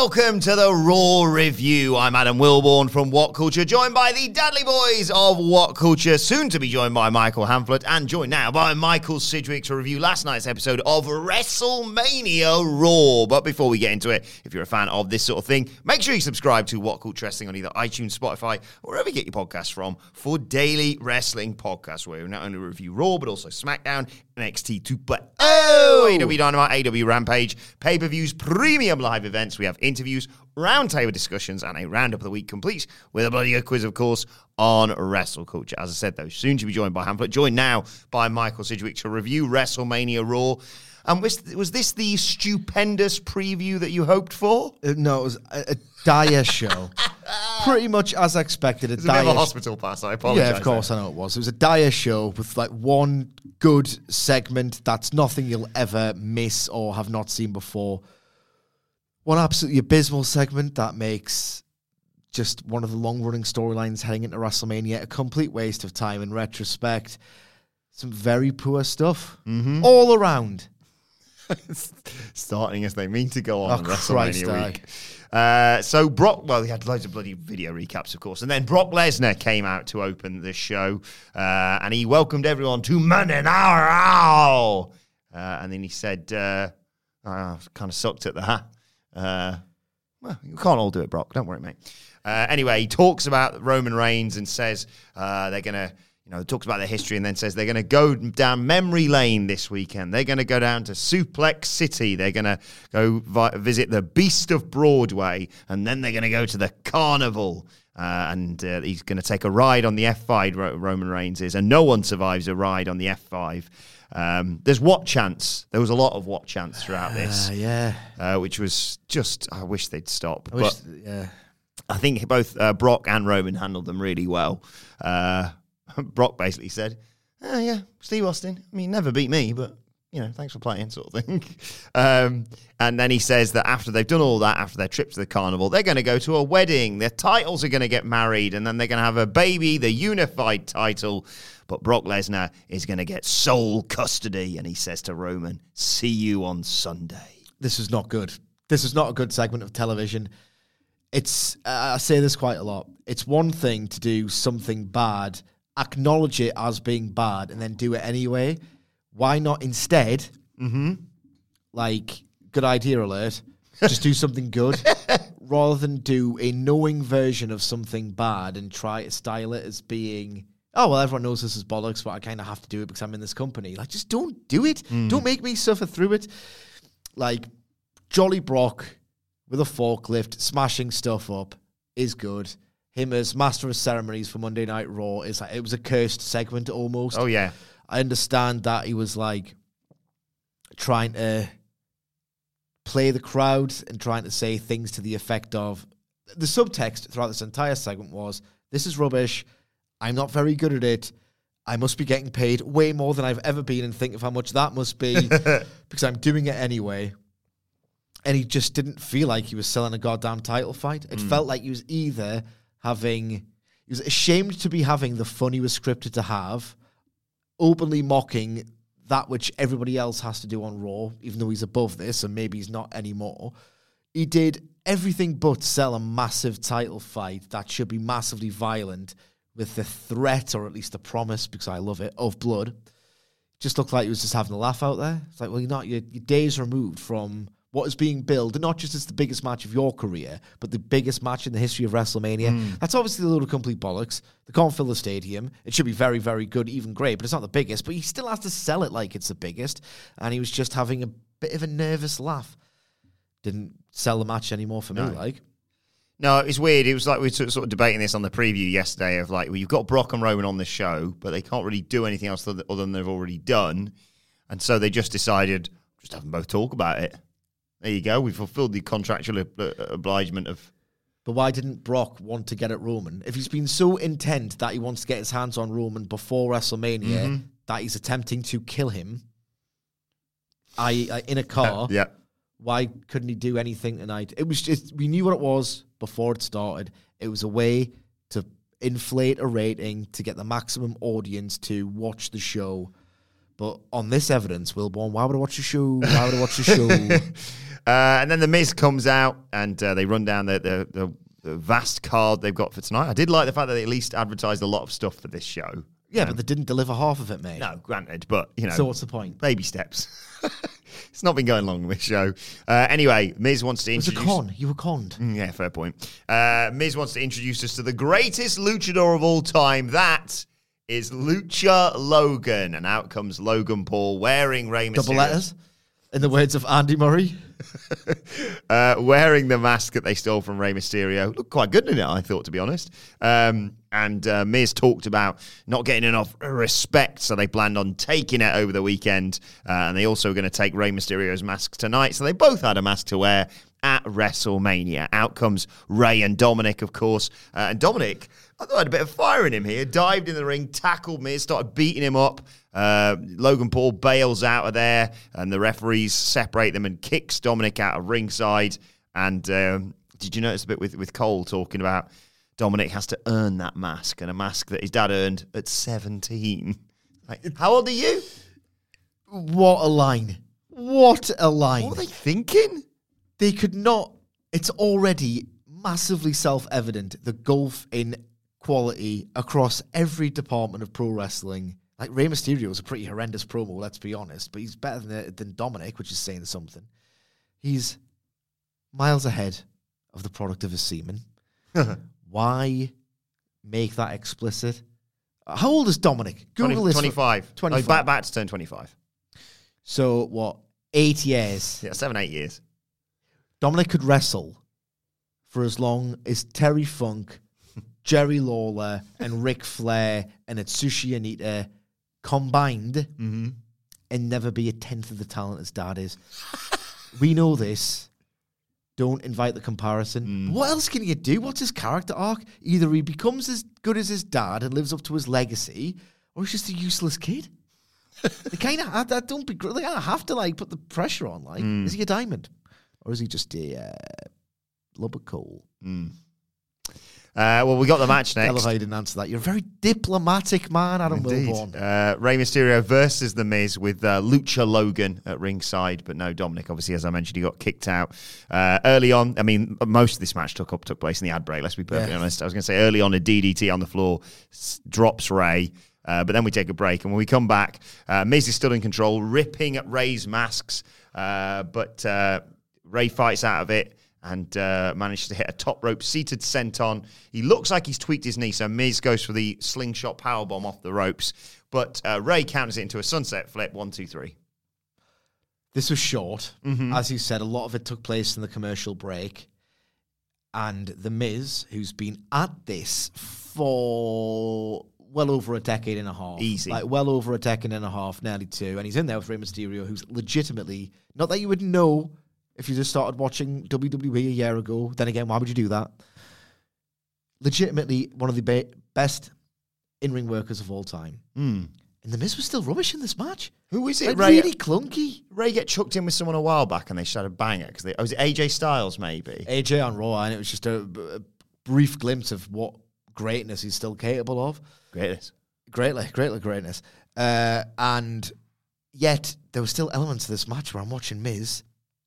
welcome to the Raw Review. I'm Adam Wilborn from What Culture, joined by the Dudley Boys of What Culture, soon to be joined by Michael Hamflett, and joined now by Michael Sidgwick to review last night's episode of WrestleMania Raw. But before we get into it, if you're a fan of this sort of thing, make sure you subscribe to What Culture Wrestling on either iTunes, Spotify, or wherever you get your podcasts from for daily wrestling podcasts where we not only review Raw, but also SmackDown, NXT 2.0, oh, oh! AEW Dynamite, AEW Rampage, pay-per-views, premium live events. We have interviews, roundtable discussions, and a roundup of the week complete with a bloody good quiz, of course, on wrestle culture. As I said, though, soon to be joined by Hamlet, joined now by Michael Sidgwick to review WrestleMania Raw. And was, was this the stupendous preview that you hoped for? Uh, no, it was a, a dire show. Pretty much as expected. A It's a dire a hospital pass, I apologise. Yeah, of course, I know it was. It was a dire show with like one good segment that's nothing you'll ever miss or have not seen before. One absolutely abysmal segment that makes just one of the long running storylines heading into WrestleMania a complete waste of time in retrospect. Some very poor stuff Mm-hmm. all around. starting as they mean to go on Oh, on Christ, WrestleMania week. Uh, so Brock, well, he had loads of bloody video recaps, of course, and then Brock Lesnar came out to open the show, uh, and he welcomed everyone to Monday Night Raw. Uh, and then he said, uh, "I kind of sucked at that." Uh, well, you can't all do it, Brock. Don't worry, mate. Uh, anyway, he talks about Roman Reigns and says uh, they're going to, you know, talks about their history and then says they're going to go down memory lane this weekend. They're going to go down to Suplex City. They're going to go vi- visit the Beast of Broadway and then they're going to go to the Carnival. Uh, and uh, he's going to take a ride on the F5, Ro- Roman Reigns is, and no one survives a ride on the F5. Um, there's what chance. There was a lot of what chance throughout this Uh, yeah. uh, which was just I wish they'd stop. I but yeah. I think both uh, Brock and Roman handled them really well. Uh, Brock basically said, oh, "Yeah, Steve Austin. I mean, never beat me, but you know, thanks for playing, sort of thing." um, and then he says that after they've done all that, after their trip to the carnival, they're going to go to a wedding. Their titles are going to get married, and then they're going to have a baby, the unified title. But Brock Lesnar is going to get sole custody, and he says to Roman, "See you on Sunday." this is not good. This is not a good segment of television. It's uh, I say this quite a lot. It's one thing to do something bad, acknowledge it as being bad, and then do it anyway. Why not instead? Mm-hmm. Like, good idea alert. Just do something good, rather than do a knowing version of something bad and try to style it as being. Oh well, everyone knows this is bollocks, but I kind of have to do it because I'm in this company. Like, just don't do it. Mm. Don't make me suffer through it like Jolly Brock with a forklift smashing stuff up is good. Him as master of ceremonies for Monday Night Raw is like it was a cursed segment almost. Oh yeah. I understand that he was like trying to play the crowd and trying to say things to the effect of the subtext throughout this entire segment was this is rubbish. I'm not very good at it. I must be getting paid way more than I've ever been and think of how much that must be because I'm doing it anyway. And he just didn't feel like he was selling a goddamn title fight. It hmm. felt like he was either having, he was ashamed to be having the fun he was scripted to have, openly mocking that which everybody else has to do on Raw, even though he's above this and maybe he's not anymore. He did everything but sell a massive title fight that should be massively violent with the threat, or at least the promise, because I love it, of blood. Just looked like he was just having a laugh out there. It's like, well, you're not, you're, you're days removed from what is being billed, not just as the biggest match of your career, but the biggest match in the history of WrestleMania. Hmm. That's obviously a little complete bollocks. They can't fill the stadium. It should be very, very good, even great, but it's not the biggest. But he still has to sell it like it's the biggest. And he was just having a bit of a nervous laugh. Didn't sell the match anymore for me, like. No, it's weird. It was like we were sort of debating this on the preview yesterday of like, well, you've got Brock and Roman on the show, but they can't really do anything else other than they've already done. And so they just decided, just have them both talk about it. There you go. We fulfilled the contractual ob- uh, obligement of. But why didn't Brock want to get at Roman? If he's been so intent that he wants to get his hands on Roman before WrestleMania Mm-hmm. that he's attempting to kill him, I, I in a car. Yeah. Why couldn't he do anything tonight? It was just we knew what it was before it started. It was a way to inflate a rating to get the maximum audience to watch the show. But on this evidence, Wilborn, why would I watch the show? Why would I watch the show? Uh, and then the Miz comes out and uh, they run down the, the, the, the vast card they've got for tonight. I did like the fact that they at least advertised a lot of stuff for this show. yeah, but they didn't deliver half of it, mate. No, granted, but you know, So what's the point? baby steps. it's not been going long this show. Uh, anyway, Miz wants to It was a introduce. con. You were conned. Mm, Yeah, fair point. Uh, Miz wants to introduce us to the greatest luchador of all time. That is Lucha Logan. And out comes Logan Paul wearing Rey Mysterio. Double letters. In the words of Andy Murray. uh, wearing the mask that they stole from Rey Mysterio. Looked quite good in it, I thought, to be honest. Um, and uh, Miz talked about not getting enough respect, so they planned on taking it over the weekend. Uh, and they also were going to take Rey Mysterio's mask tonight, so they both had a mask to wear at WrestleMania. Out comes Rey and Dominic, of course. Uh, and Dominic, I thought I had a bit of fire in him here. Dived in the ring, tackled me, started beating him up. Uh, Logan Paul bails out of there, and the referees separate them and kicks Dominic out of ringside. And um, did you notice a bit with, with Cole talking about Dominic has to earn that mask, and a mask that his dad earned at 17? Like, how old are you? What a line. What a line. What are they thinking? they could not. It's already massively self evident the gulf in quality across every department of pro wrestling. Like Rey Mysterio was a pretty horrendous promo, let's be honest, but he's better than, than Dominic, which is saying something. He's miles ahead of the product of his semen. Why make that explicit? How old is Dominic? 20, this. 25. 25. 25. back, back to turn 25. So what? Eight years. Yeah, seven, eight years. Dominic could wrestle for as long as Terry Funk, Jerry Lawler, and Ric Flair and Atsushi Onita combined mm-hmm. and never be a tenth of the talent as dad is. we know this. Don't invite the comparison. Mm. What else can you do? What's his character arc? Either he becomes as good as his dad and lives up to his legacy, or he's just a useless kid. they kind of have that. Don't be. They kind of have to like put the pressure on. Like, mm. is he a diamond, or is he just a uh, lump of coal? Mm. Uh, well, we got the match I love next. how you didn't answer that. You're a very diplomatic man, Adam Indeed. Wilborn. Uh, Rey Mysterio versus The Miz with uh, Lucha Logan at ringside, but no Dominic. Obviously, as I mentioned, he got kicked out uh, early on. I mean, most of this match took up took place in the ad break. Let's be perfectly Yeah. honest. I was going to say early on, a DDT on the floor s- drops Rey. Uh, but then we take a break, and when we come back, uh, Miz is still in control, ripping at Rey's masks. Uh, but uh, Rey fights out of it and uh, manages to hit a top rope seated senton. He looks like he's tweaked his knee, so Miz goes for the slingshot powerbomb off the ropes. But uh, Rey counters it into a sunset flip. One, two, three. This was short. Mm-hmm. As you said, a lot of it took place in the commercial break. And The Miz, who's been at this for well over a decade and a half. Easy. Like well over a decade and a half, nearly two. And he's in there with Rey Mysterio, who's legitimately, not that you would know if you just started watching WWE a year ago. Then again, why would you do that? Legitimately one of the be- best in ring workers of all time. And The Miz was still rubbish in this match. Who is it? Like, Rey, really clunky. Rey get chucked in with someone a while back and they started banging it because they. Oh, was it AJ Styles maybe? AJ on Raw, and it was just a, a brief glimpse of what greatness he's still capable of. Greatness. Greatly, greatly greatness. Uh, and yet, there were still elements of this match where I'm watching Miz,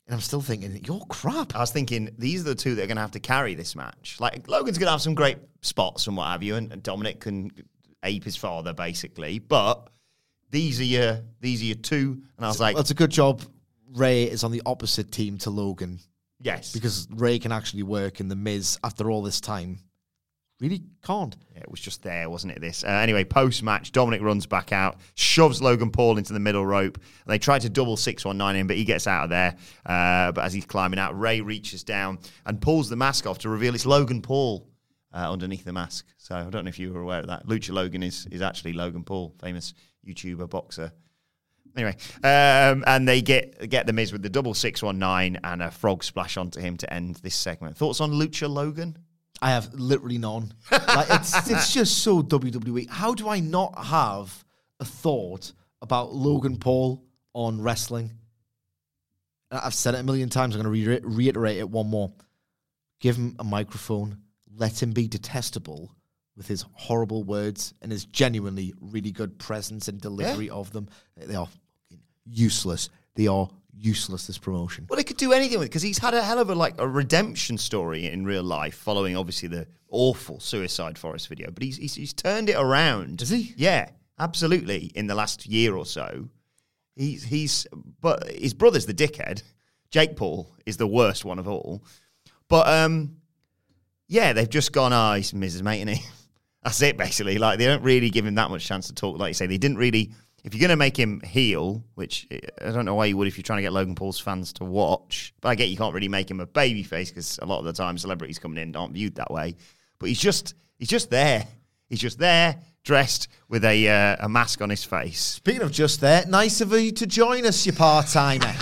And I'm still thinking, you're crap. I was thinking these are the two that are going to have to carry this match. Like Logan's going to have some great spots and what have you, and, and Dominic can ape his father basically. But these are your these are your two, and I was like, That's a good job. Rey is on the opposite team to Logan yes, because Rey can actually work in the Miz after all this time. Really can't. It was just there, wasn't it? This uh, anyway. Post match, Dominic runs back out, shoves Logan Paul into the middle rope, they try to double six one nine him, but he gets out of there. Uh, but as he's climbing out, Rey reaches down and pulls the mask off to reveal it's Logan Paul uh, underneath the mask. So I don't know if you were aware of that. Lucha Logan is is actually Logan Paul, famous YouTuber boxer. Anyway, um, and they get get the Miz with the double six one nine and a frog splash onto him to end this segment. Thoughts on Lucha Logan? I have literally none. like it's it's just so WWE. How do I not have a thought about Logan Paul on wrestling? And I've said it a million times. I'm going to re- reiterate it one more. Give him a microphone. Let him be detestable with his horrible words and his genuinely really good presence and delivery of them. They are fucking useless. They are useless. This promotion. Well, they could do anything with it because he's had a hell of a like a redemption story in real life, following obviously the awful Suicide Forest video. But he's he's, he's turned it around. Has he? Yeah, absolutely. In the last year or so, he's he's. But his brother's the dickhead. Jake Paul is the worst one of all. But um, yeah, they've just gone. Ah, oh, he's Mrs. Mate, isn't he? That's it, basically. Like they don't really give him that much chance to talk. Like you say, they didn't really. If you're going to make him heel, which I don't know why you would if you're trying to get Logan Paul's fans to watch, but I get you can't really make him a baby face because a lot of the time celebrities coming in aren't viewed that way. But he's just he's just there. He's just there, dressed with a uh, a mask on his face. Speaking of just there, nice of you to join us, you part timer.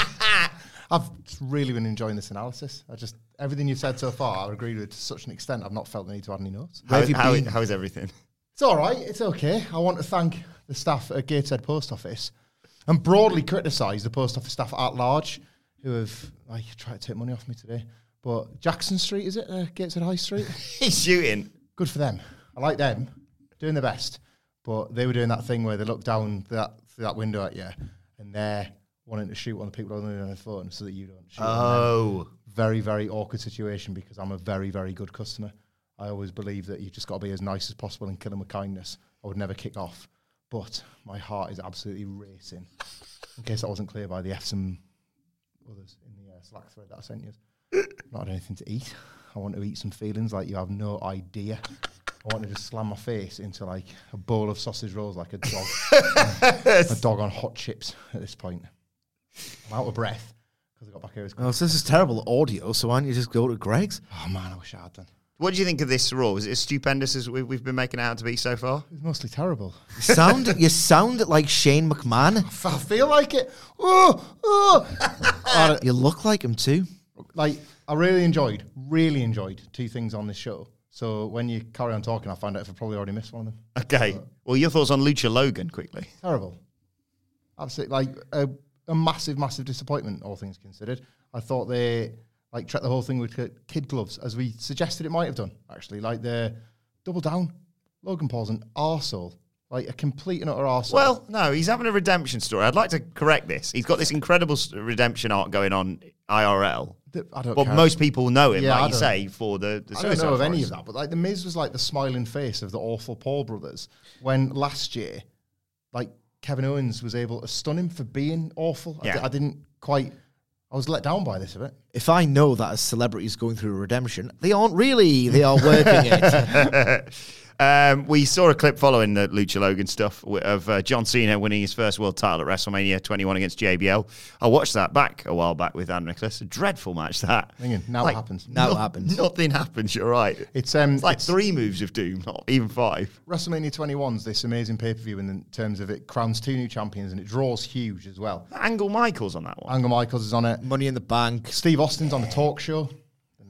I've really been enjoying this analysis. I just everything you've said so far, I agreed with to such an extent. I've not felt the need to add any notes. How, have you how- been? how is everything? It's all right. It's okay. I want to thank the staff at Gateshead Post Office and broadly criticise the post office staff at large who have like tried to take money off me today. But Jackson Street is it? Uh, Gateshead High Street. He's shooting. Good for them. I like them doing their best. But they were doing that thing where they look down that through that window at you, and they're wanting to shoot on the people on their phone so that you don't shoot. Oh, very, very awkward situation because I'm a very, very good customer. I always believe that you've just got to be as nice as possible and kill them with kindness. I would never kick off. But my heart is absolutely racing. In case that wasn't clear by the F's and others in the uh, Slack thread that I sent you. Not had anything to eat. I want to eat some feelings like you have no idea. I want to just slam my face into like a bowl of sausage rolls like a dog. a dog on hot chips at this point. I'm out of breath because I got back here as so this is terrible audio. So why don't you just go to Greggs? Oh man, I wish I had done. What do you think of this Raw? Is it as stupendous as we- we've been making it out to be so far? It's mostly terrible. You sound you sound like Shane McMahon. I feel like it. Oh, oh. You look like him too. like I really enjoyed, really enjoyed two things on this show. So when you carry on talking, I'll find out if I probably already missed one of them. Okay. Well, your thoughts on Lucha Logan quickly? Terrible. Absolutely, like a, a massive, massive disappointment. All things considered, I thought they like tracked the whole thing with kid gloves, as we suggested it might have done. Actually, like the double down. Logan Paul's an arsehole. like a complete and utter arsehole. Well, no, he's having a redemption story. I'd like to correct this. He's got this incredible redemption arc going on IRL. Th- I don't But care. most people know him, Yeah, I like you don't- say, for the, the I don't know of any of that, but like the Miz was like the smiling face of the awful Paul brothers when last year, like Kevin Owens was able to stun him for being awful. Yeah. di- I didn't quite. I was let down by this a bit. If I know that as celebrities going through a redemption, they aren't really. They are working it. Um, we saw a clip following the Lucha Logan stuff of uh, John Cena winning his first world title at WrestleMania 21 against JBL. I watched that back a while back with Ann Nicholas. A dreadful match that. Thinking, now Like, it happens. Now it no- happens. Nothing happens. You're right. It's um, It's like it's- three moves of doom, not even five. WrestleMania 21's this amazing pay per view in terms of it crowns two new champions and it draws huge as well. Angle Michaels on that one. Angle Michaels is on it. Money in the bank. Steve Austin's on the talk show.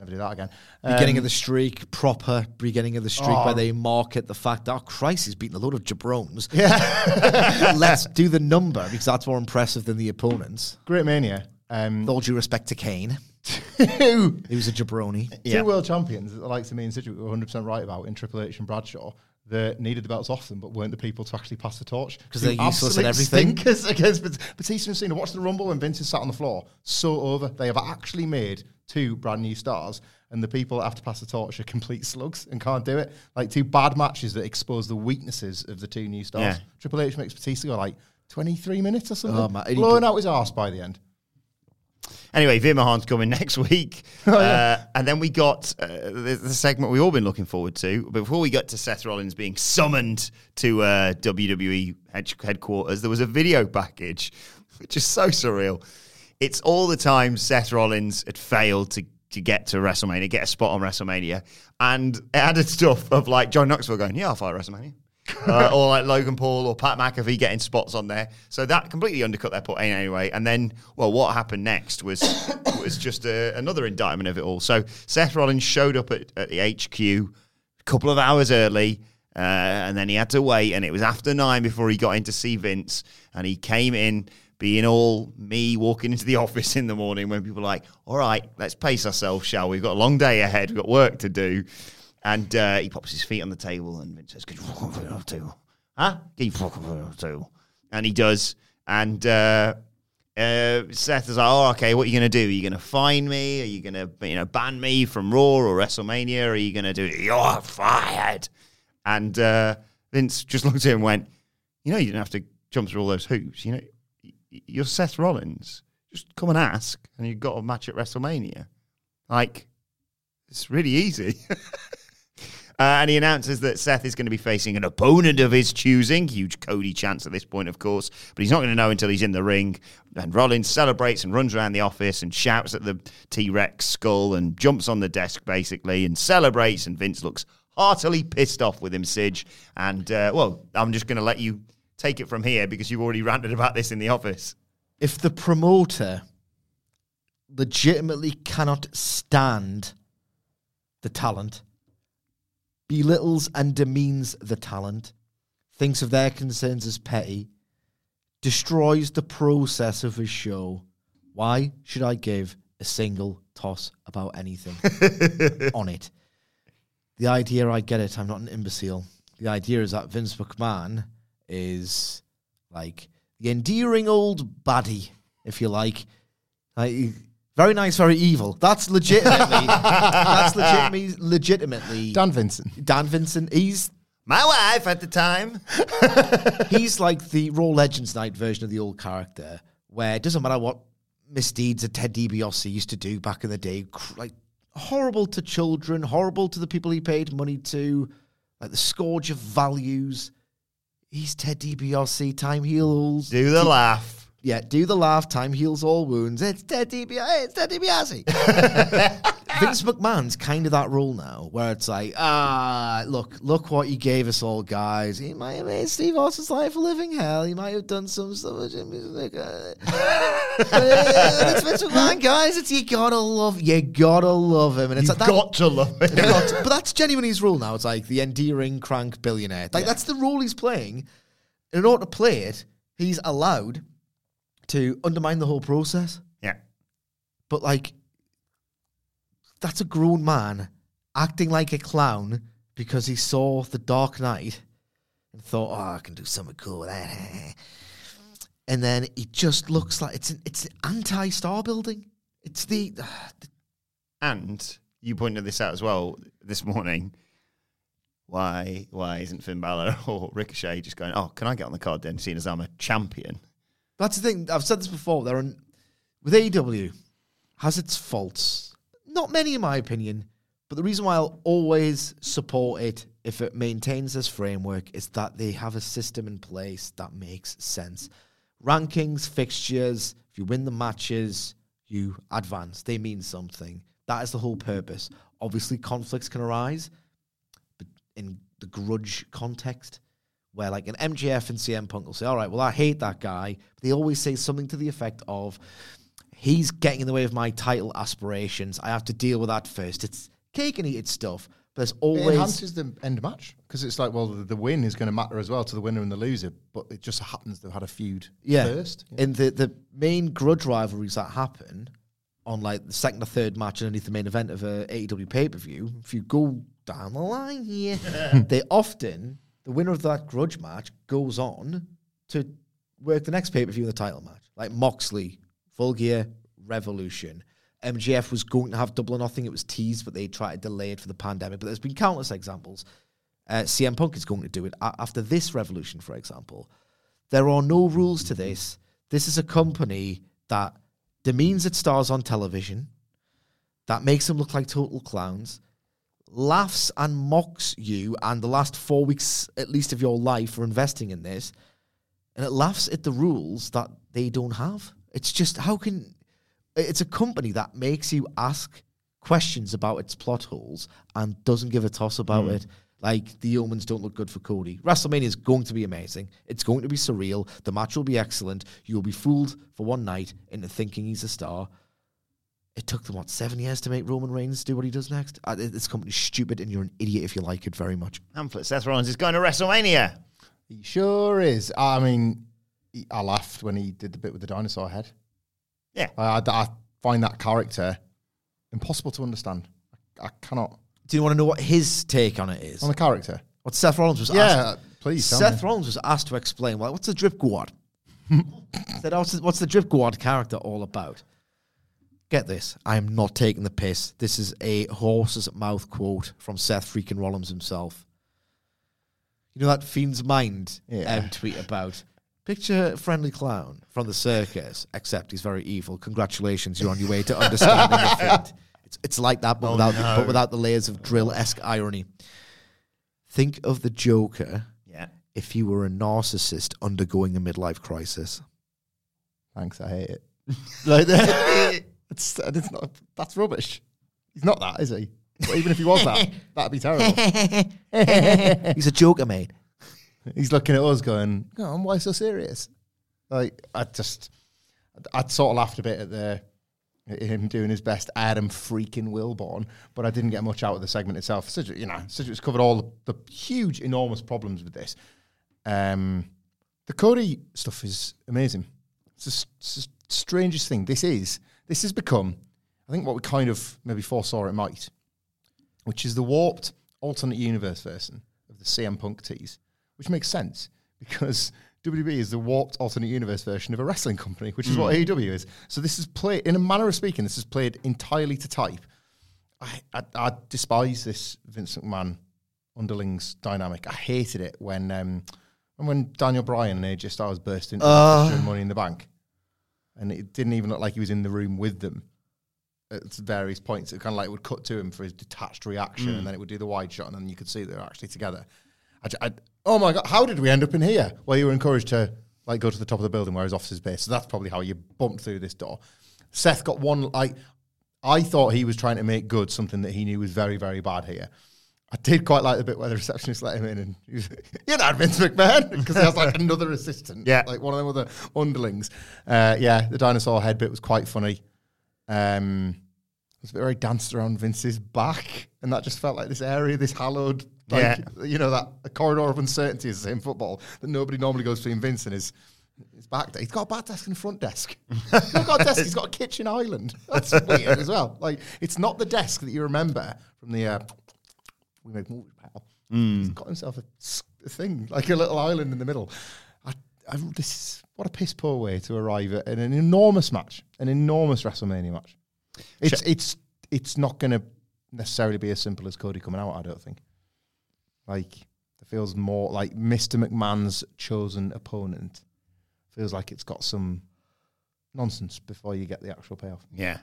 Never do that again. Beginning Um, of the streak, proper beginning of the streak Oh. where they market the fact that, oh, Christ, he's beaten a load of jabrones. Yeah. Let's do the number because that's more impressive than the opponents. Great Mania. Um, With all due respect to Kane, two, he was a jabroni. Yeah. two world champions that the likes of me and Sidgwick were 100% right about in Triple H and Bradshaw. that needed the belts off them, but weren't the people to actually pass the torch. Because they're useless at everything. stinkers against Bat- Batista and Cena. Watch the Rumble when Vince is sat on the floor. So over. They have actually made two brand new stars, and the people that have to pass the torch are complete slugs and can't do it. Like two bad matches that expose the weaknesses of the two new stars. Yeah. Triple H makes Batista go like 23 minutes or something. Oh, man. Blowing out his arse by the end. Anyway, Vimahan's coming next week. Oh, uh, and then we got uh, the, the segment we've all been looking forward to. Before we got to Seth Rollins being summoned to uh, WWE headquarters, there was a video package, which is so surreal. It's all the time Seth Rollins had failed to, to get to WrestleMania, get a spot on WrestleMania. And it added stuff of like John Knoxville going, Yeah, I'll fight WrestleMania. uh, or like Logan Paul or Pat McAfee getting spots on there. So that completely undercut their put in anyway. And then, well, what happened next was was just a, another indictment of it all. So Seth Rollins showed up at, at the HQ a couple of hours early. Uh, and then he had to wait, and it was after nine before he got in to see Vince. And he came in being all me walking into the office in the morning when people are like, all right, let's pace ourselves, shall we? We've got a long day ahead, we've got work to do. And uh, he pops his feet on the table and Vince says, Can you over to the table? Huh? Can you to the table? And he does. And uh, uh, Seth is like, Oh, okay, what are you going to do? Are you going to fine me? Are you going to you know, ban me from Raw or WrestleMania? Are you going to do it? You're fired? And uh, Vince just looked at him and went, You know, you didn't have to jump through all those hoops. You know, you're Seth Rollins. Just come and ask, and you've got a match at WrestleMania. Like, it's really easy. Uh, and he announces that Seth is going to be facing an opponent of his choosing. Huge Cody chance at this point, of course. But he's not going to know until he's in the ring. And Rollins celebrates and runs around the office and shouts at the T Rex skull and jumps on the desk, basically, and celebrates. And Vince looks heartily pissed off with him, Sidge. And, uh, well, I'm just going to let you take it from here because you've already ranted about this in the office. if the promoter legitimately cannot stand the talent, belittles and demeans the talent, thinks of their concerns as petty, destroys the process of his show, why should I give a single toss about anything on it? The idea, I get it. I'm not an imbecile. The idea is that Vince McMahon is like the endearing old baddie, if you like. like very nice, very evil. That's legitimately. that's legitimately. Legitimately. Dan Vincent. Dan Vincent. He's My wife at the time. he's like the Raw Legends Night version of the old character, where it doesn't matter what misdeeds that Ted DiBiase used to do back in the day, like horrible to children, horrible to the people he paid money to, like the scourge of values. He's Ted DiBiase, time heals. Do the laugh. Yeah, do the laugh, time heals all wounds. It's Ted DiBiase. It's Ted DiBiase. Vince McMahon's kind of that rule now, where it's like, ah, look, look what you gave us all, guys. He might have made Steve Austin's life a living hell. He might have done some stuff with Jimmy it's Vince McMahon, guys. It's you gotta love, you gotta love him, and it's You've like that. got to love. You got- but that's genuinely his rule now. It's like the endearing crank billionaire. Like that's the role he's playing. And in order to play it, he's allowed to undermine the whole process. Yeah. But like, that's a grown man acting like a clown because he saw The Dark Knight and thought, "Oh, I can do something cool with that." And then he just looks like it's an, it's anti-star building. It's the, the And you pointed this out as well this morning. Why why isn't Finn Balor or Ricochet just going, oh, can I get on the card then, seeing as I'm a champion? That's the thing. I've said this before. There are with AEW has its faults. Not many, in my opinion. But the reason why I'll always support it if it maintains this framework is that they have a system in place that makes sense. Rankings, fixtures, if you win the matches, you advance. They mean something. That is the whole purpose. Obviously, conflicts can arise, but in the grudge context, where like an MJF and CM Punk will say, "All right, well, I hate that guy," but they always say something to the effect of, "He's getting in the way of my title aspirations. I have to deal with that first. It's cake and eat it stuff." But there's It always enhances the end match because it's like, well, the, the win is going to matter as well to the winner and the loser, but it just happens they've had a feud yeah. first. In the the main grudge rivalries that happen, on like the second or third match underneath the main event of a AEW pay per view, if you go down the line here, they often the winner of that grudge match goes on to work the next pay per view in the title match, like Moxley, Full Gear, Revolution. MJF was going to have double or nothing. It was teased, but they tried to delay it for the pandemic. But there's been countless examples. Uh, CM Punk is going to do it after this revolution, for example. There are no rules to this. This is a company that demeans its stars on television, that makes them look like total clowns, laughs and mocks you and the last four weeks at least of your life for investing in this, and it laughs at the rules that they don't have. It's just how can it's a company that makes you ask questions about its plot holes and doesn't give a toss about hmm. it. Like the omens don't look good for Cody. WrestleMania is going to be amazing. It's going to be surreal. The match will be excellent. You'll be fooled for one night into thinking he's a star. It took them what seven years to make Roman Reigns do what he does next. Uh, this company's stupid, and you're an idiot if you like it very much. Pamphlet Seth Rollins is going to WrestleMania. He sure is. I mean, he- I laughed when he did the bit with the dinosaur head. Yeah. I, I, I find that character impossible to understand. I, I cannot. Do you want to know what his take on it is? On the character? What Seth Rollins was Yeah, asked. please Seth me. Rollins was asked to explain, well, what's the drip guard? Said, "Oh, what's the, what's the drip guard character all about? Get this, I am not taking the piss. This is a horse's mouth quote from Seth freaking Rollins himself. You know that Fiend's Mind Yeah. um, tweet about picture a friendly clown from the circus, except he's very evil. Congratulations, you're on your way to understanding the Fiend. It's, it's like that, but, without, but without the layers of drill esque irony. Think of the Joker Yeah. if he were a narcissist undergoing a midlife crisis. Thanks, I hate it. like that. It's, it's not, that's rubbish. He's not that, is he? But even if he was that, that'd be terrible. He's a Joker, mate. He's looking at us going, "Go on, why so serious?" Like I just, I'd sort of laughed a bit at the at him doing his best Adam freaking Wilborn, but I didn't get much out of the segment itself. Cedric, you know, Cedric's covered all the, the huge, enormous problems with this. Um, the Cody stuff is amazing. It's the, s- it's the strangest thing. This is this has become, I think, what we kind of maybe foresaw it might, which is the warped alternate universe version of the CM Punk tease, which makes sense because WWE is the warped alternate universe version of a wrestling company, which is what AEW is. So this is played, in a manner of speaking, this is played entirely to type. I, I, I despise this Vince McMahon underlings dynamic. I hated it when um, when, when Daniel Bryan and AJ Styles burst into during Money in the Bank, and it didn't even look like he was in the room with them at various points. It kind of like would cut to him for his detached reaction, and mm. then it would do the wide shot, and then you could see they were actually together. I, I- oh my god, how did we end up in here? Well, you were encouraged to like go to the top of the building where his office is based, so that's probably how you bumped through this door. Seth got one like I thought he was trying to make good something that he knew was very very bad here. I did quite like the bit where the receptionist let him in and he was, you're not Vince McMahon because he has like another assistant, Yeah. like one of them other underlings. Uh, yeah, the dinosaur head bit was quite funny. Um, it was a bit where he danced around Vince's back, and that just felt like this area, this hallowed, like, Yeah. you know, that a corridor of uncertainty is the same football that nobody normally goes between Vince and his his back. He's got a back desk and a front desk. he's not got a desk. He's got a kitchen island. That's weird as well. Like it's not the desk that you remember from the. Uh, we make movies, pal. He's mm. got himself a thing like a little island in the middle. I, I, this is what a piss poor way to arrive at an enormous match, an enormous WrestleMania match. It's it's it's not going to necessarily be as simple as Cody coming out. I don't think. Like it feels more like Mr. McMahon's chosen opponent. Feels like it's got some nonsense before you get the actual payoff. Yeah.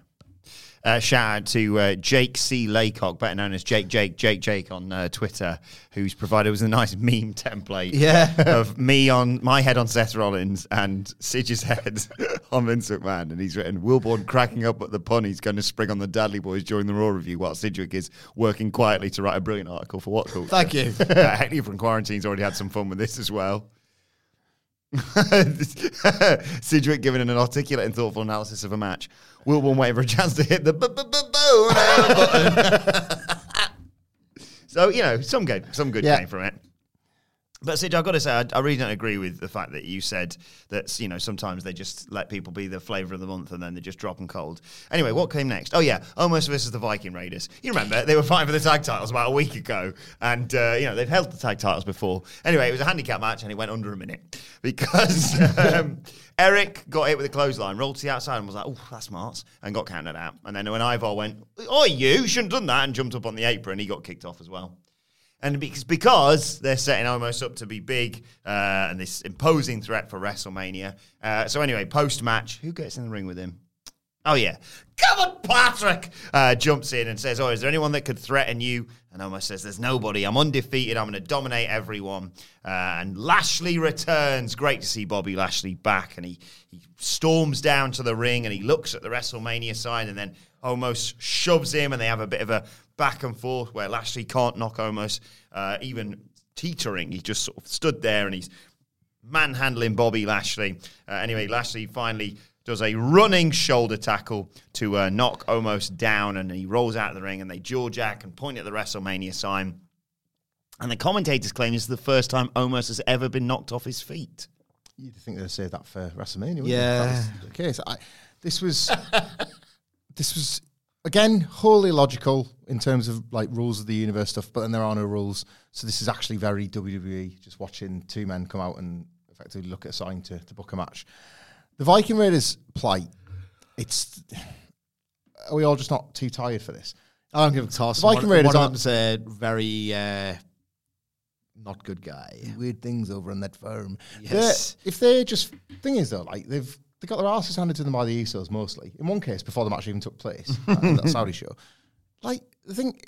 Uh, shout out to uh, Jake C. Laycock, better known as Jake Jake Jake Jake on uh, Twitter, who's provided us a nice meme template Yeah. of me on my head on Seth Rollins and Sidge's head on Vince McMahon, and he's written Wilborn cracking up at the pun he's going to spring on the Dudley Boys during the Raw review, while Sidgwick is working quietly to write a brilliant article for What Culture. Thank you. uh, Heckley from Quarantine's already had some fun with this as well. Sidgwick giving an articulate and thoughtful analysis of a match. Will Wilborn waiting for a chance to hit the b- b- b- button. so you know, some good, some good Yeah. came from it. But Sid, I've got to say, I, I really don't agree with the fact that you said that you know sometimes they just let people be the flavour of the month and then they just drop them cold. Anyway, what came next? Oh yeah, Omos versus the Viking Raiders. You remember they were fighting for the tag titles about a week ago, and uh, you know they've held the tag titles before. Anyway, it was a handicap match and it went under a minute because um, Erik got hit with a clothesline, rolled to the outside and was like, "Oh, that's smart," and got counted out. And then when Ivar went, "Oh, you shouldn't have done that," and jumped up on the apron, he got kicked off as well. And because, they're setting Omos up to be big uh, and this imposing threat for WrestleMania. Uh, so anyway, post match, who gets in the ring with him? Oh yeah, on, Patrick! Uh, jumps in and says, "Oh, is there anyone that could threaten you?" And Omos says, "There's nobody. I'm undefeated. I'm going to dominate everyone." Uh, and Lashley returns. Great to see Bobby Lashley back, and he he storms down to the ring and he looks at the WrestleMania sign, and then Omos shoves him, and they have a bit of a back and forth where Lashley can't knock Omos uh, even teetering. He just sort of stood there and he's manhandling Bobby Lashley. Uh, anyway, Lashley finally does a running shoulder tackle to uh, knock Omos down, and he rolls out of the ring, and they jaw jack and point at the WrestleMania sign. And the commentators claim this is the first time Omos has ever been knocked off his feet. You'd think they'd say that for WrestleMania, wouldn't Yeah. you? That was the case. I, this was, this was again wholly logical in terms of like rules of the universe stuff, but then there are no rules. So this is actually very WWE. Just watching two men come out and effectively look at a sign to, to book a match. The Viking Raiders plight. It's are we all just not too tired for this? I don't give a toss. The Viking one, Raiders one of aren't- a very uh, not good guy. Weird things over on that farm. Yes. They're- if they're just thing is though, like they've they got their asses handed to them by the Usos mostly. In one case, before the match even took place, uh, that Saudi show. Like the thing,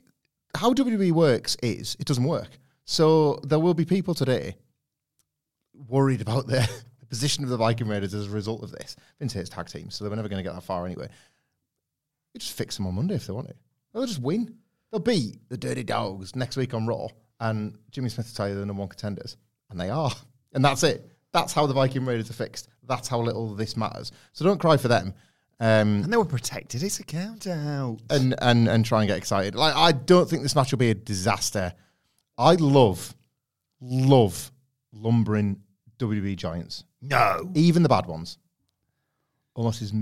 how WWE works is it doesn't work. So there will be people today worried about the, the position of the Viking Raiders as a result of this. Vince hates tag teams, so they were never going to get that far anyway. You just fix them on Monday if they want it. They'll just win. They'll beat the Dirty Dawgs next week on Raw, and Jimmy Smith will tell you they're the number one contenders, and they are. And that's it. That's how the Viking Raiders are fixed. That's how little this matters. So don't cry for them. Um, And they were protected. It's a count out. and and and try and get excited. Like I don't think this match will be a disaster. I love, love lumbering WWE giants, No. even the bad ones. Omos is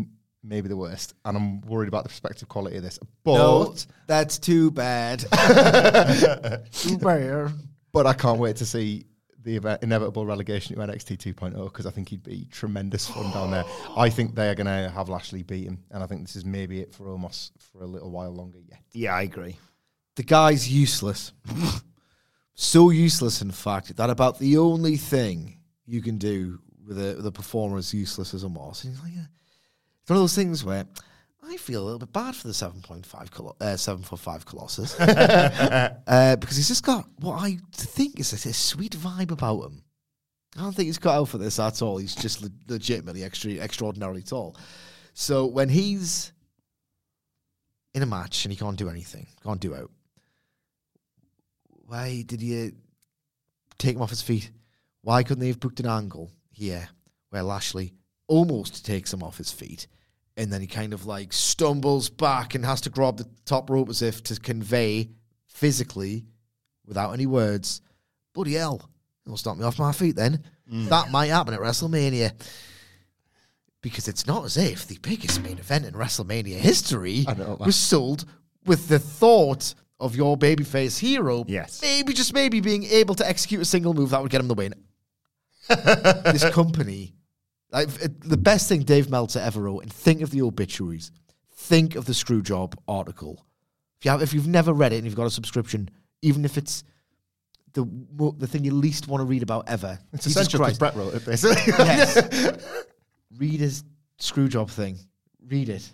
maybe the worst, and I'm worried about the perspective quality of this. But No, that's too bad. too bad. but I can't wait to see the inevitable relegation to NXT 2.0 because I think he'd be tremendous fun down there. I think they are going to have Lashley beat him, and I think this is maybe it for Omos for a little while longer yet. Yeah, I agree. The guy's useless. so useless, in fact, that about the only thing you can do with a, with a performer as useless as a Moss. And he's like, yeah. It's one of those things where I feel a little bit bad for the 7.5 colo- uh, 7 foot 5 Colossus. uh, because he's just got what I think is a, a sweet vibe about him. I don't think he's cut out for this at all. He's just le- legitimately extra, extraordinarily tall. So when he's in a match and he can't do anything, can't do out, why did you take him off his feet? Why couldn't they have booked an angle here where Lashley almost takes him off his feet and then he kind of like stumbles back and has to grab the top rope as if to convey physically, without any words, bloody hell, it'll stop me off my feet then. Mm. That might happen at WrestleMania. Because it's not as if the biggest main event in WrestleMania history know, was sold with the thought of your babyface hero Yes. maybe just maybe being able to execute a single move that would get him the win. this company, like the best thing Dave Meltzer ever wrote, and think of the obituaries, think of the Screwjob article. If you have, if you've never read it and you've got a subscription, even if it's the the thing you least want to read about ever, It's Jesus essential because. Bret wrote it, basically. Yes. read his Screwjob thing. Read it.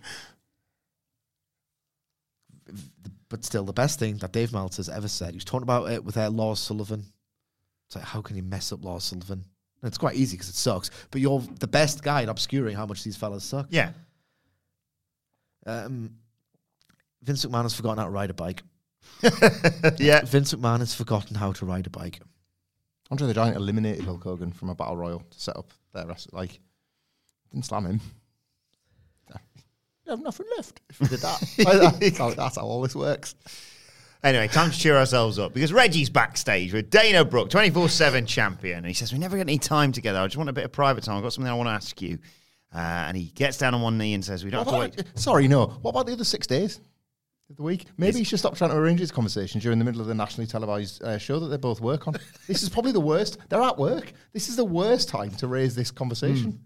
But still, the best thing that Dave Meltzer's ever said, he was talking about it with uh, Lars Sullivan. It's like, how can you mess up Lars Sullivan? And it's quite easy because it sucks. But you're the best guy at obscuring how much these fellas suck. Yeah. Um, Vince McMahon has forgotten how to ride a bike. yeah. Vince McMahon has forgotten how to ride a bike. Andre the Giant eliminated Hulk Hogan from a battle royal to set up their rest. Like, didn't slam him. You have nothing left if you did that. Like, that's, how, that's how all this works. Anyway, time to cheer ourselves up because Reggie's backstage with Dana Brooke, 24 7 champion. And he says, We never get any time together. I just want a bit of private time. I've got something I want to ask you. Uh, and he gets down on one knee and says, We don't What have to wait. sorry, no. What about the other six days of the week? Maybe you should stop trying to arrange this conversation during the middle of the nationally televised uh, show that they both work on. this is probably the worst. They're at work. This is the worst time to raise this conversation Hmm.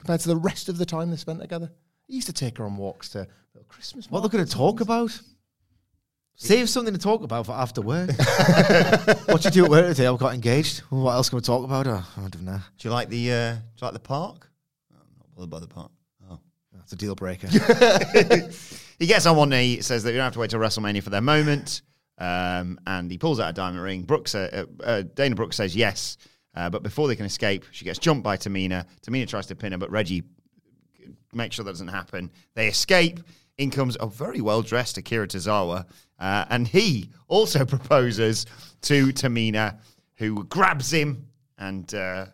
compared to the rest of the time they spent together. He used to take her on walks to Christmas. What they're going to talk about? Save something to talk about for after work. what did you do at work today? I've got engaged. Well, what else can we talk about? Oh, I don't know. Do you like the, uh, do you like the park? Oh, I'm not bothered by the park. Oh. That's a deal breaker. He gets on one knee, says that you don't have to wait till WrestleMania for their moment, um, and he pulls out a diamond ring. Brooks, uh, uh, Dana Brooks says yes, uh, but before they can escape, she gets jumped by Tamina. Tamina tries to pin her, but Reggie makes sure that doesn't happen. They escape. In comes a very well dressed Akira Tozawa, uh, and he also proposes to Tamina, who grabs him and uh,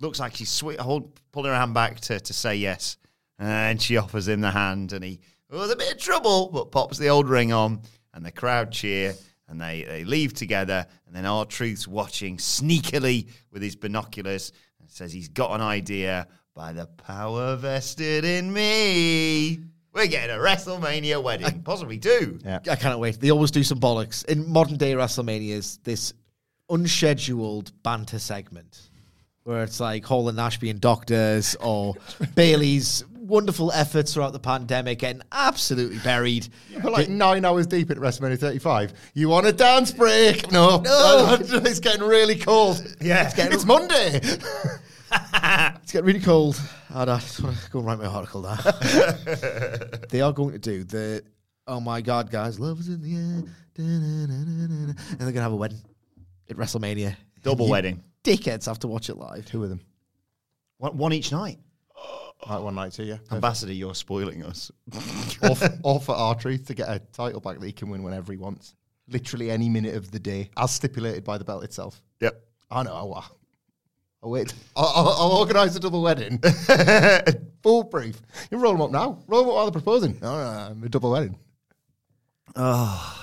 looks like she's sweet, hold, pulling her hand back to, to say yes. And she offers him the hand, and he was a bit of trouble, but pops the old ring on, and the crowd cheer, and they, they leave together. And then R-Truth's watching sneakily with his binoculars and says he's got an idea by the power vested in me. We're getting a WrestleMania wedding, possibly two. Yeah. I cannot wait. They always do some bollocks. In modern day WrestleManias, this unscheduled banter segment where it's like Hall and Nash being doctors or Bayley's wonderful efforts throughout the pandemic getting absolutely buried. We're like nine hours deep at WrestleMania 35. You want a dance break? No. No. it's getting really cold. Yeah. It's, getting, it's Monday. It's getting really cold. Oh, I just want to go and write my article now. they are going to do the oh my god, guys, love is in the air, and they're gonna have a wedding at WrestleMania. Double You wedding. Dickheads have to watch it live. Two of them. One, one each night. Like one night too, yeah. Ambassador, you're spoiling us. or, for, or for R-Truth to get a title back that he can win whenever he wants. Literally any minute of the day, as stipulated by the belt itself. Yep. I know. I'll, I'll wait. I'll, I'll, I'll organise a double wedding. Foolproof. You roll them up now. Roll them up while they're proposing. No, no, no, a double wedding. Oh.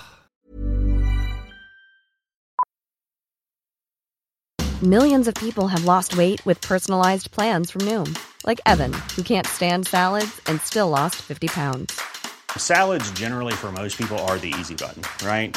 Millions of people have lost weight with personalized plans from Noom, like Evan, who can't stand salads and still lost 50 pounds. Salads, generally, for most people, are the easy button, right?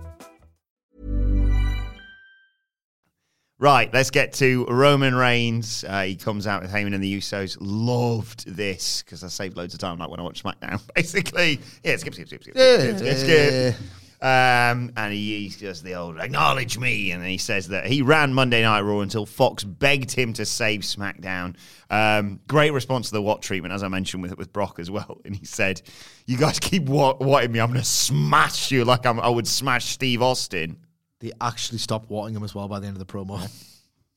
Right, let's get to Roman Reigns. Uh, he comes out with Heyman and the Usos. Loved this because I saved loads of time, like when I watch SmackDown. Basically, yeah, skip, skip, skip, skip, skip, skip, skip. Um, and he, he does the old acknowledge me, and then he says that he ran Monday Night Raw until Fox begged him to save SmackDown. Um, great response to the what treatment, as I mentioned with with Brock as well. And he said, "You guys keep watting me, I'm going to smash you like I'm, I would smash Steve Austin." They actually stopped watching him as well by the end of the promo. What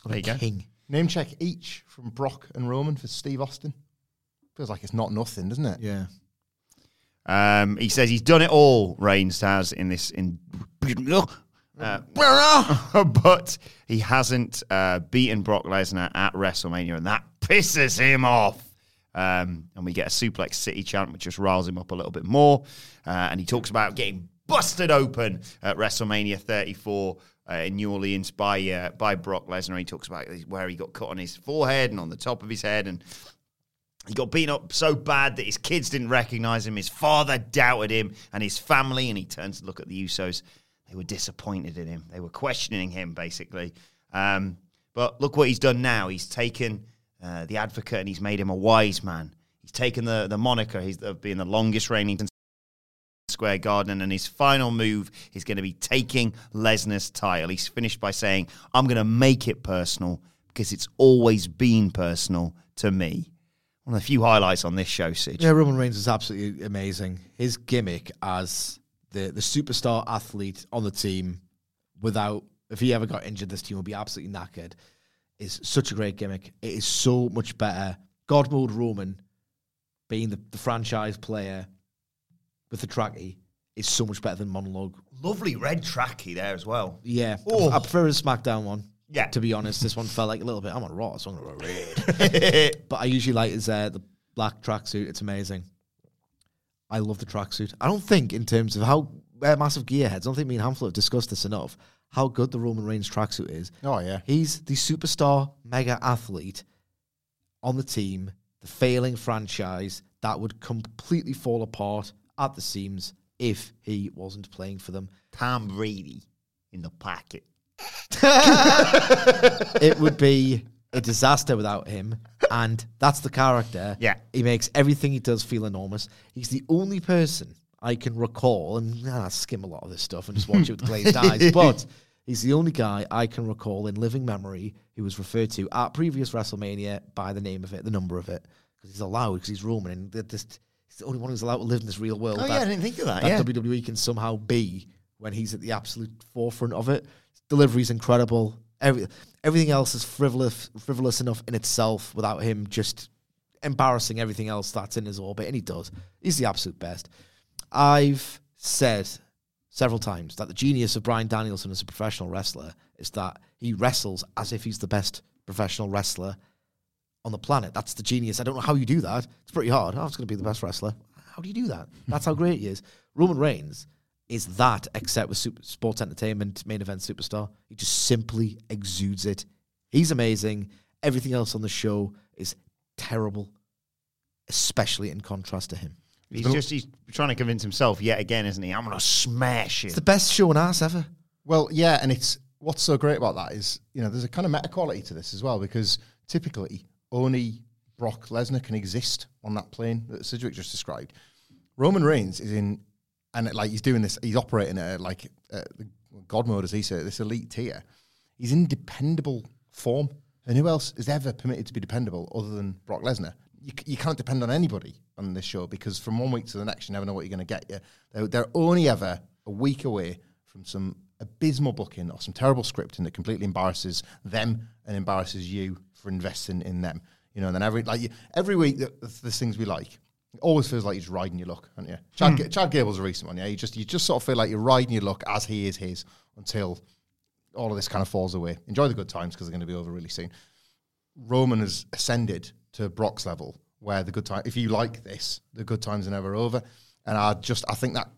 There a you go. king. Name check each from Brock and Roman for Steve Austin. Feels like it's not nothing, doesn't it? Yeah. Um, he says he's done it all. Reigns has in this in, uh, but he hasn't uh, beaten Brock Lesnar at WrestleMania, and that pisses him off. Um, and we get a suplex city chant, which just riles him up a little bit more. Uh, and he talks about getting busted open at WrestleMania 34 uh, in New Orleans by uh, by Brock Lesnar. He talks about where he got cut on his forehead and on the top of his head, and he got beaten up so bad that his kids didn't recognize him. His father doubted him, and his family. And he turns to look at the Usos. They were disappointed in him. They were questioning him, basically. Um, but look what he's done now. He's taken uh, the advocate and he's made him a wise man. He's taken the, the moniker he's, of being the longest reigning Square Garden, and his final move is going to be taking Lesnar's title. He's finished by saying, I'm going to make it personal because it's always been personal to me. One of the few highlights on this show, Sid. Yeah, Roman Reigns is absolutely amazing. His gimmick as the, the superstar athlete on the team without, if he ever got injured, this team would be absolutely knackered is such a great gimmick. It is so much better. God mode Roman being the, the franchise player with the tracky is so much better than monologue. Lovely red tracky there as well. Yeah, Oh. I prefer the SmackDown one. Yeah. to be honest, this one felt like a little bit. I'm on Raw, so I'm gonna go red. but I usually like his uh, the black tracksuit. It's amazing. I love the tracksuit. I don't think in terms of how uh, massive gearheads. I don't think me and Hamflett have discussed this enough. How good the Roman Reigns tracksuit is. Oh, yeah. He's the superstar mega athlete on the team, the failing franchise that would completely fall apart at the seams if he wasn't playing for them. Tom Brady in the pocket. it would be a disaster without him. And that's the character. Yeah. He makes everything he does feel enormous. He's the only person I can recall, and I skim a lot of this stuff and just watch it with glazed eyes, but he's the only guy I can recall in living memory who was referred to at previous WrestleMania by the name of it, the number of it, because he's allowed, because he's Roman, and th- this, he's the only one who's allowed to live in this real world. Oh, yeah, I didn't think of that, That yeah. WWE can somehow be when he's at the absolute forefront of it. Delivery's incredible. Every, everything else is frivolous, frivolous enough in itself without him just embarrassing everything else that's in his orbit, and he does. He's the absolute best. I've said several times that the genius of Bryan Danielson as a professional wrestler is that he wrestles as if he's the best professional wrestler on the planet. That's the genius. I don't know how you do that. It's pretty hard. Oh, I was going to be the best wrestler. How do you do that? That's how great he is. Roman Reigns is that, except with super, sports entertainment, main event superstar. He just simply exudes it. He's amazing. Everything else on the show is terrible, especially in contrast to him. He's just he's trying to convince himself yet again, isn't he? I'm gonna smash it. It's the best show on ass ever. Well, yeah, and it's what's so great about that is you know there's a kind of meta quality to this as well because typically only Brock Lesnar can exist on that plane that Sidgwick just described. Roman Reigns is in, and like he's doing this, he's operating at like the God mode as he said, this elite tier. He's in dependable form, and who else is ever permitted to be dependable other than Brock Lesnar? You, you can't depend on anybody on this show because from one week to the next, you never know what you're going to get. They're, they're only ever a week away from some abysmal booking or some terrible scripting that completely embarrasses them and embarrasses you for investing in them. You know, and then every like every week, th- th- there's things we like. It always feels like you're riding your luck, aren't you? Chad, hmm. Ga- Chad Gable's a recent one, yeah. You just you just sort of feel like you're riding your luck as he is his until all of this kind of falls away. Enjoy the good times because they're going to be over really soon. Roman has ascended to Brock's level where the good time, if you like this, the good times are never over. And I just, I think that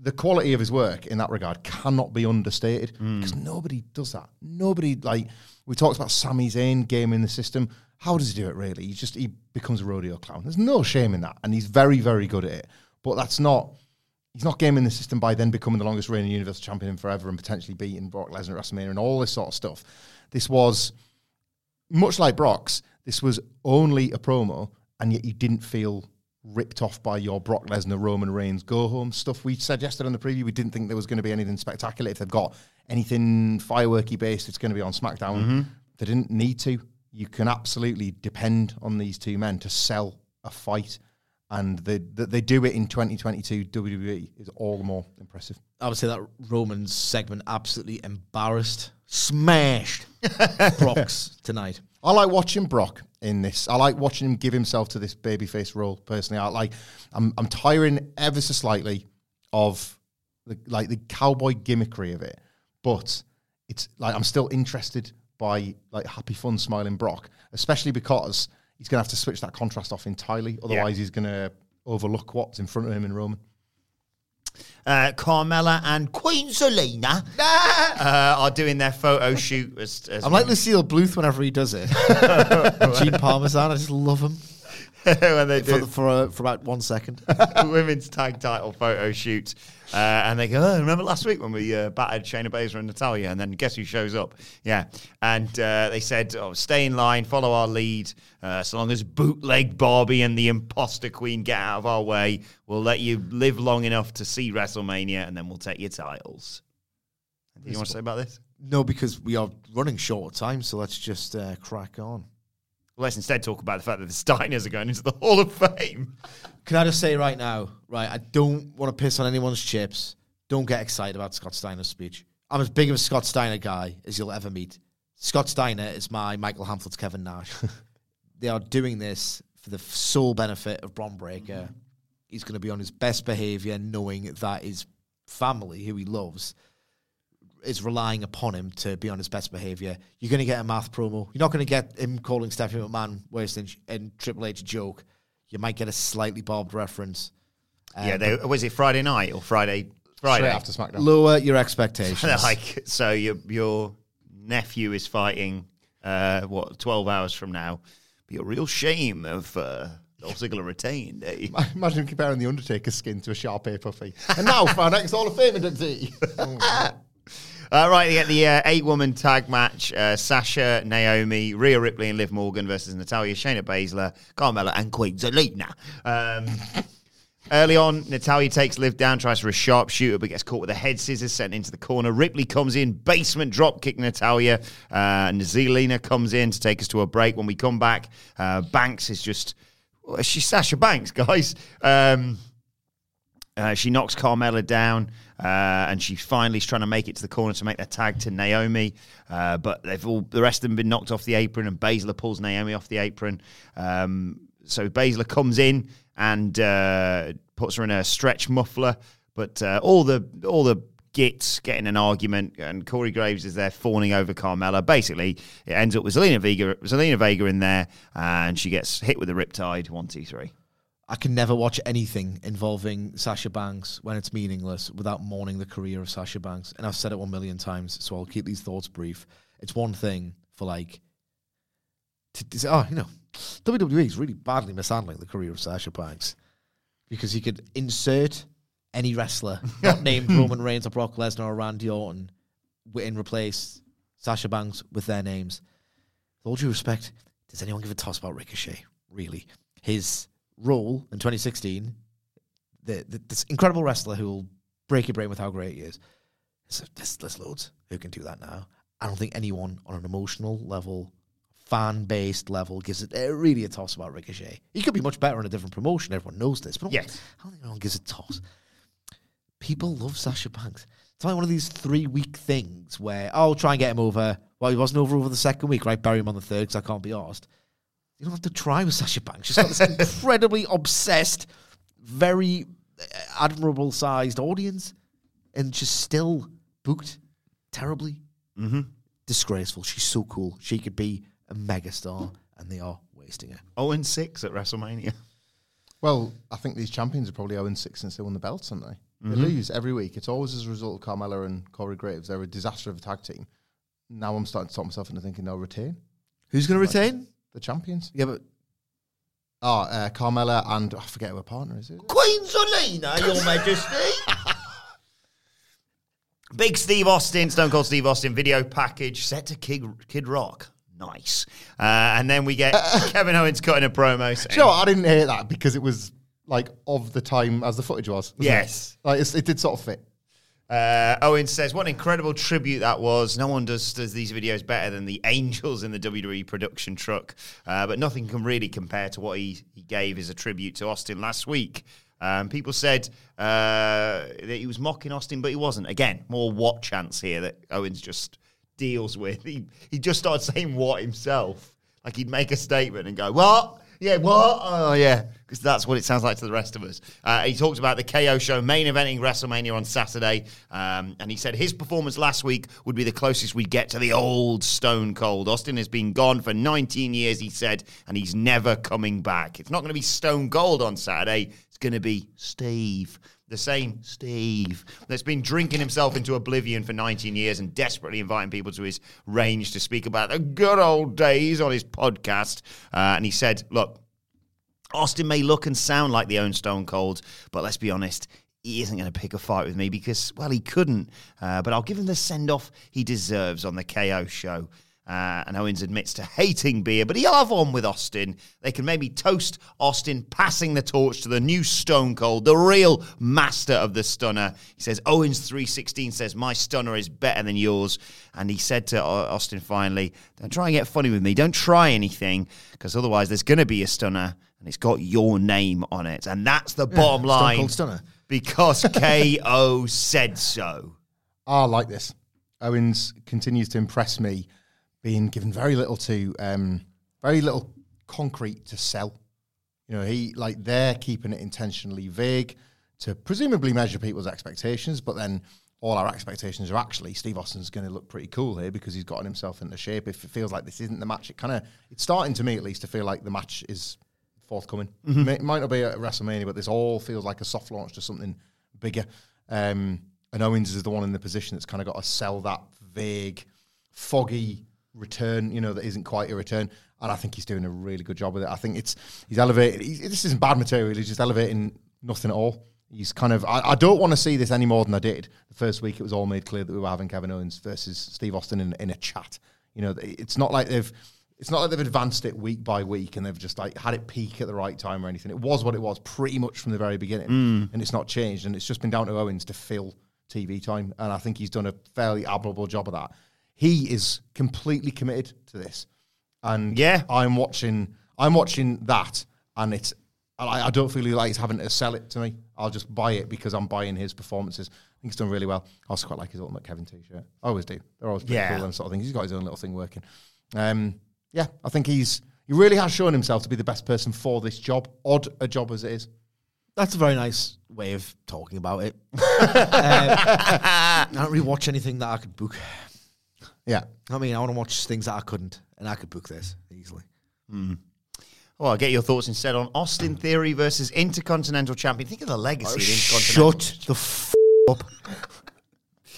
the quality of his work in that regard cannot be understated hmm. because nobody does that. Nobody, like, we talked about Sami Zayn gaming the system. How does he do it really? He just, he becomes a rodeo clown. There's no shame in that. And he's very, very good at it. But that's not, he's not gaming the system by then becoming the longest reigning Universal Champion forever and potentially beating Brock Lesnar at WrestleMania and all this sort of stuff. This was, much like Brock's, this was only a promo, and yet you didn't feel ripped off by your Brock Lesnar, Roman Reigns go home stuff. We said yesterday on the preview we didn't think there was going to be anything spectacular. If they've got anything fireworky based, it's going to be on SmackDown. Mm-hmm. They didn't need to. You can absolutely depend on these two men to sell a fight, and they that they do it in 2022 WWE is all the more impressive. Obviously, that Romans segment absolutely embarrassed, smashed Brock's tonight. I like watching Brock in this. I like watching him give himself to this babyface role. Personally, I like. I'm I'm tiring ever so slightly of the like the cowboy gimmickry of it, but it's like I'm still interested by like happy, fun, smiling Brock, especially because he's going to have to switch that contrast off entirely. Otherwise, he's going to overlook what's in front of him in Roman. Uh, Carmella and Queen Zelina uh, are doing their photo shoot. As, as I'm like Lucille Bluth whenever he does it. Gene Parmesan, I just love him when they for, do for, uh, for about one second. women's tag title photo shoot. Uh, and they go, oh, remember last week when we uh, battered Shayna Baszler and Natalya? And then guess who shows up? Yeah. And uh, they said, oh, stay in line, follow our lead. Uh, so long as bootleg Barbie and the imposter queen get out of our way, we'll let you live long enough to see WrestleMania and then we'll take your titles. Anything you want to say about this? No, because we are running short of time, so let's just uh, crack on. Well, let's instead talk about the fact that the Steiners are going into the Hall of Fame. Can I just say right now, right? I don't want to piss on anyone's chips. Don't get excited about Scott Steiner's speech. I'm as big of a Scott Steiner guy as you'll ever meet. Scott Steiner is my Michael Hamflett's Kevin Nash. they are doing this for the sole benefit of Bron Breakker. Mm-hmm. He's going to be on his best behavior, knowing that his family, who he loves, is relying upon him to be on his best behavior. You're going to get a math promo. You're not going to get him calling Stephanie McMahon worse than and Triple H joke. You might get a slightly barbed reference. yeah, they, was it Friday night or Friday? Friday Straight after SmackDown. Lower your expectations. like so your your nephew is fighting uh what 12 hours from now be a real shame if uh Dolph Ziggler retained eh? Imagine comparing the Undertaker's skin to a Shar Pei puffy. And now for our next Hall of Fame inductee. Uh, right, you get the uh, eight-woman tag match: uh, Sasha, Naomi, Rhea Ripley, and Liv Morgan versus Natalya, Shayna Baszler, Carmella, and Queen Zelina. Um, early on, Natalya takes Liv down, tries for a sharpshooter, but gets caught with a head scissors, sent into the corner. Ripley comes in, basement drop kick Natalya. Uh, and Zelina comes in to take us to a break. When we come back, uh, Banks is just she's Sasha Banks, guys. Um, uh, she knocks Carmella down, uh, and she finally is trying to make it to the corner to make their tag to Naomi. Uh, but they've all the rest of them been knocked off the apron, and Baszler pulls Naomi off the apron. Um, so Baszler comes in and uh, puts her in a stretch muffler. But uh, all the all the gits get in an argument, and Corey Graves is there fawning over Carmella. Basically, it ends up with Zelina Vega, Zelina Vega in there, and she gets hit with a riptide. One, two, three. I can never watch anything involving Sasha Banks when it's meaningless without mourning the career of Sasha Banks. And I've said it one million times, so I'll keep these thoughts brief. It's one thing for like, to, to say, oh, you know, WWE is really badly mishandling the career of Sasha Banks because he could insert any wrestler not named Roman Reigns or Brock Lesnar or Randy Orton and replace Sasha Banks with their names. With all due respect, does anyone give a toss about Ricochet? Really? His role in 2016, the, the, this incredible wrestler who will break your brain with how great he is. There's, there's, there's loads who can do that now. I don't think anyone on an emotional level, fan based level, gives it uh, really a toss about Ricochet. He could be much better in a different promotion. Everyone knows this, but Yes. I don't think anyone gives a toss. People love Sasha Banks. It's like one of these three week things where, oh, I'll try and get him over. Well, he wasn't over over the second week, right? Bury him on the third because I can't be asked. You don't have to try with Sasha Banks. She's got this incredibly obsessed, very uh, admirable sized audience, and she's still booked terribly. Mm-hmm. Disgraceful. She's so cool. She could be a megastar, and they are wasting her. Oh, and six at WrestleMania. Well, I think these champions are probably 0 6 since they won the belts, aren't they? They lose every week. It's always as a result of Carmella and Corey Graves. They're a disaster of a tag team. Now I'm starting to talk myself into thinking they'll retain Who's going to retain? The champions. Yeah, but Oh, uh, Carmella and I forget who her partner is. It? Queen Zelina, Your Majesty. Big Steve Austin, Stone Cold Steve Austin video package set to Kid, Kid Rock. Nice. Uh, and then we get Kevin Owens cutting a promo. saying- Do you know what? I didn't hear that because it was like of the time as the footage was. wasn't it? Yes. like it's, it did sort of fit. Uh, Owens says, "What an incredible tribute that was! No one does does these videos better than the angels in the WWE production truck, uh, but nothing can really compare to what he he gave as a tribute to Austin last week." Um, people said uh, that he was mocking Austin, but he wasn't. Again, more what chance here that Owens just deals with. He he just started saying what himself, like he'd make a statement and go, "What?" Yeah, what? Oh, yeah. Because that's what it sounds like to the rest of us. Uh, he talked about the KO show main eventing WrestleMania on Saturday. Um, and he said his performance last week would be the closest we'd get to the old Stone Cold. Austin has been gone for 19 years, he said, and he's never coming back. It's not going to be Stone Cold on Saturday, it's going to be Steve. The same Steve that's been drinking himself into oblivion for 19 years and desperately inviting people to his range to speak about the good old days on his podcast. Uh, and he said, Look, Austin may look and sound like the own Stone Cold, but let's be honest, he isn't going to pick a fight with me because, well, he couldn't. Uh, but I'll give him the send off he deserves on the KO show. Uh, and Owens admits to hating beer, but he'll have on with Austin. They can maybe toast Austin passing the torch to the new Stone Cold, the real master of the stunner. He says, Owens 316 says, My stunner is better than yours. And he said to Austin finally, Don't try and get funny with me. Don't try anything, because otherwise there's going to be a stunner, and it's got your name on it. And that's the bottom line. Stone. Cold Stunner. Because KO said so. I like this. Owens continues to impress me, being given very little to, um, very little concrete to sell. You know, he like they're keeping it intentionally vague to presumably measure people's expectations, but then all our expectations are actually Steve Austin's going to look pretty cool here because he's gotten himself into shape. If it feels like this isn't the match, it kind of it's starting to me at least to feel like the match is forthcoming. May- It might not be at WrestleMania, but this all feels like a soft launch to something bigger. Um, and Owens is the one in the position that's kind of got to sell that vague, foggy return, you know, that isn't quite a return. And I think he's doing a really good job with it. I think it's he's elevating. He's, this isn't bad material. He's just elevating nothing at all. He's kind of. I, I don't want to see this any more than I did the first week. It was all made clear that we were having Kevin Owens versus Steve Austin in, in a chat. You know, it's not like they've. It's not like they've advanced it week by week and they've just like had it peak at the right time or anything. It was what it was pretty much from the very beginning, mm. and it's not changed. And it's just been down to Owens to fill TV time, and I think he's done a fairly admirable job of that. He is completely committed to this, and Yeah. I'm watching. I'm watching that, and it's. I, I don't feel like he's having to sell it to me. I'll just buy it because I'm buying his performances. I think he's done really well. I also quite like his ultimate Kevin T-shirt. I always do. They're always pretty Yeah. cool and sort of things. He's got his own little thing working. Um, yeah, I think he's he really has shown himself to be the best person for this job, odd a job as it is. That's a very nice way of talking about it. um, I don't really watch anything that I could book. Yeah, I mean, I want to watch things that I couldn't, and I could book this easily. Well, I'll get your thoughts instead on Austin Theory versus Intercontinental Champion. Think of the legacy of Intercontinental. Shut the f- up.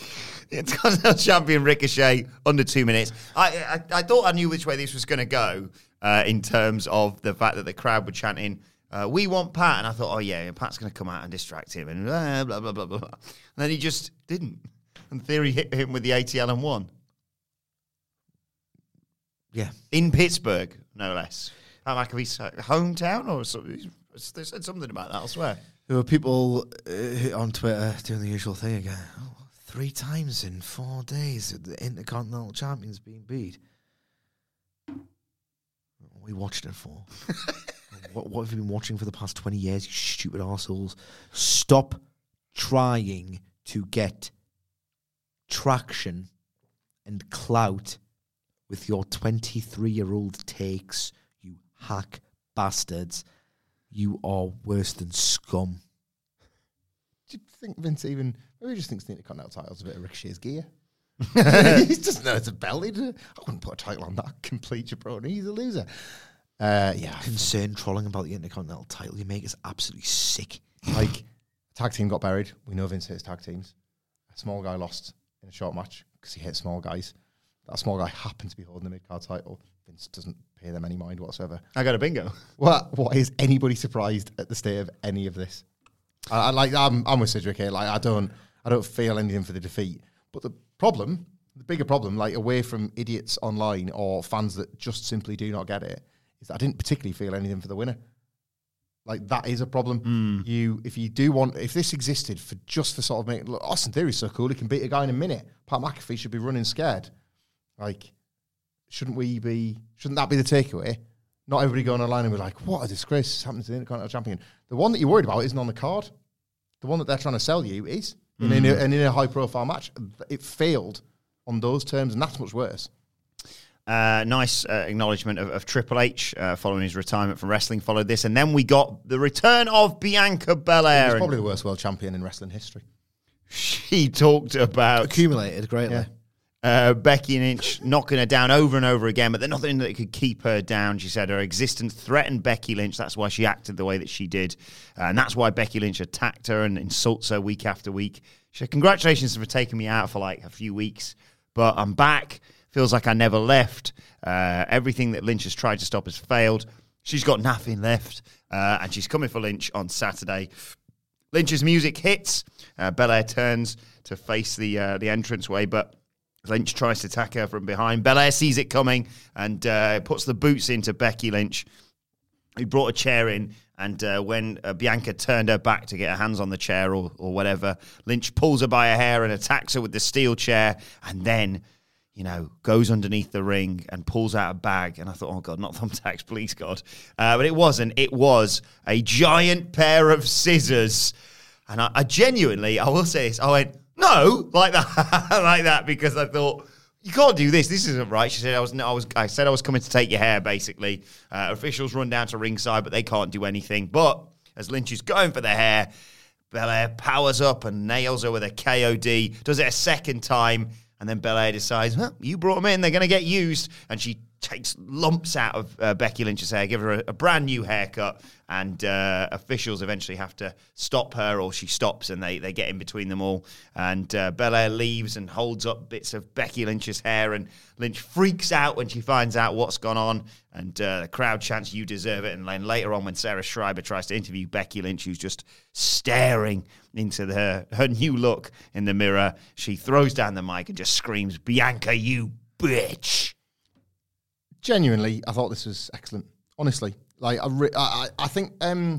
Intercontinental Champion Ricochet under two minutes. I, I I thought I knew which way this was going to go uh, in terms of the fact that the crowd were chanting, uh, "We want Pat," and I thought, "Oh yeah, Pat's going to come out and distract him," and blah blah blah blah blah. And then he just didn't. And Theory hit him with the ATL and won Yeah. in Pittsburgh, no less. Pat McAfee's hometown, or something. They said something about that. I swear. There were people uh, on Twitter doing the usual thing again. Oh, three times in four days, the Intercontinental Champion's being beat. We watched it for? what, what have you been watching for the past 20 years, you stupid assholes? Stop trying to get traction and clout with your 23 year old takes, you hack bastards. You are worse than scum. do you think Vince even maybe he just thinks the Intercontinental title's a bit of Ricochet's gear? he just knows it's a belt. Uh, I wouldn't put a title on that complete jabroni. He's a loser. Uh, yeah, concerned trolling about the Intercontinental title you make is absolutely sick. like tag team got buried. We know Vince hates tag teams. A small guy lost in a short match because he hates small guys. That small guy happened to be holding the mid card title. Vince doesn't pay them any mind whatsoever. I got a bingo. What? Why is anybody surprised at the state of any of this? I, I like. I'm, I'm with Cedric here. Like, I don't. I don't feel anything for the defeat. But the problem, the bigger problem, like away from idiots online or fans that just simply do not get it, is that I didn't particularly feel anything for the winner. Like that is a problem. Hmm. You, if you do want, if this existed for just for sort of making look, Austin Theory's so cool, he can beat a guy in a minute. Pat McAfee should be running scared. Like, shouldn't we be? Shouldn't that be the takeaway? Not everybody going online and be like, "What a disgrace! This happened to the Intercontinental Champion." The one that you're worried about isn't on the card. The one that they're trying to sell you is, and, in a, and in a high-profile match, it failed on those terms, and that's much worse. Uh, nice uh, acknowledgement of, of Triple H uh, following his retirement from wrestling. Followed this, and then we got the return of Bianca Belair. He's and probably the worst world champion in wrestling history. She talked about Accumulated greatly. Uh, Becky Lynch knocking her down over and over again, but there's nothing that could keep her down. She said her existence threatened Becky Lynch. That's why she acted the way that she did. Uh, and that's why Becky Lynch attacked her and insults her week after week. She said, Congratulations for taking me out for like a few weeks, but I'm back. Feels like I never left. Uh, everything that Lynch has tried to stop has failed. She's got nothing left. Uh, and she's coming for Lynch on Saturday. Lynch's music hits. Uh, Belair turns to face the uh, the entranceway, but Lynch tries to attack her from behind. Belair sees it coming and uh, puts the boots into Becky Lynch, who brought a chair in. And uh, when uh, Bianca turned her back to get her hands on the chair or, or whatever, Lynch pulls her by her hair and attacks her with the steel chair. And then, you know, goes underneath the ring and pulls out a bag. And I thought, oh, God, not thumbtacks, please, God. Uh, but it wasn't. It was a giant pair of scissors. And I, I genuinely, I will say this, I went, no, like that, like that, because I thought you can't do this. This isn't right. She said I was, I was, I said I was coming to take your hair. Basically, uh, officials run down to ringside, but they can't do anything. But as Lynch is going for the hair, Belair powers up and nails her with a KOD. Does it a second time, and then Belair decides, well, you brought them in, they're going to get used, and she takes lumps out of uh, Becky Lynch's hair, give her a, a brand new haircut, and uh, officials eventually have to stop her, or she stops, and they, they get in between them all. And uh, Belair leaves and holds up bits of Becky Lynch's hair, and Lynch freaks out when she finds out what's gone on, and uh, the crowd chants, "You deserve it." And then later on, when Sarah Schreiber tries to interview Becky Lynch, who's just staring into the, her her new look in the mirror, she throws down the mic and just screams, "Bianca, you bitch!" Genuinely, I thought this was excellent. Honestly, like I, re- I, I think um,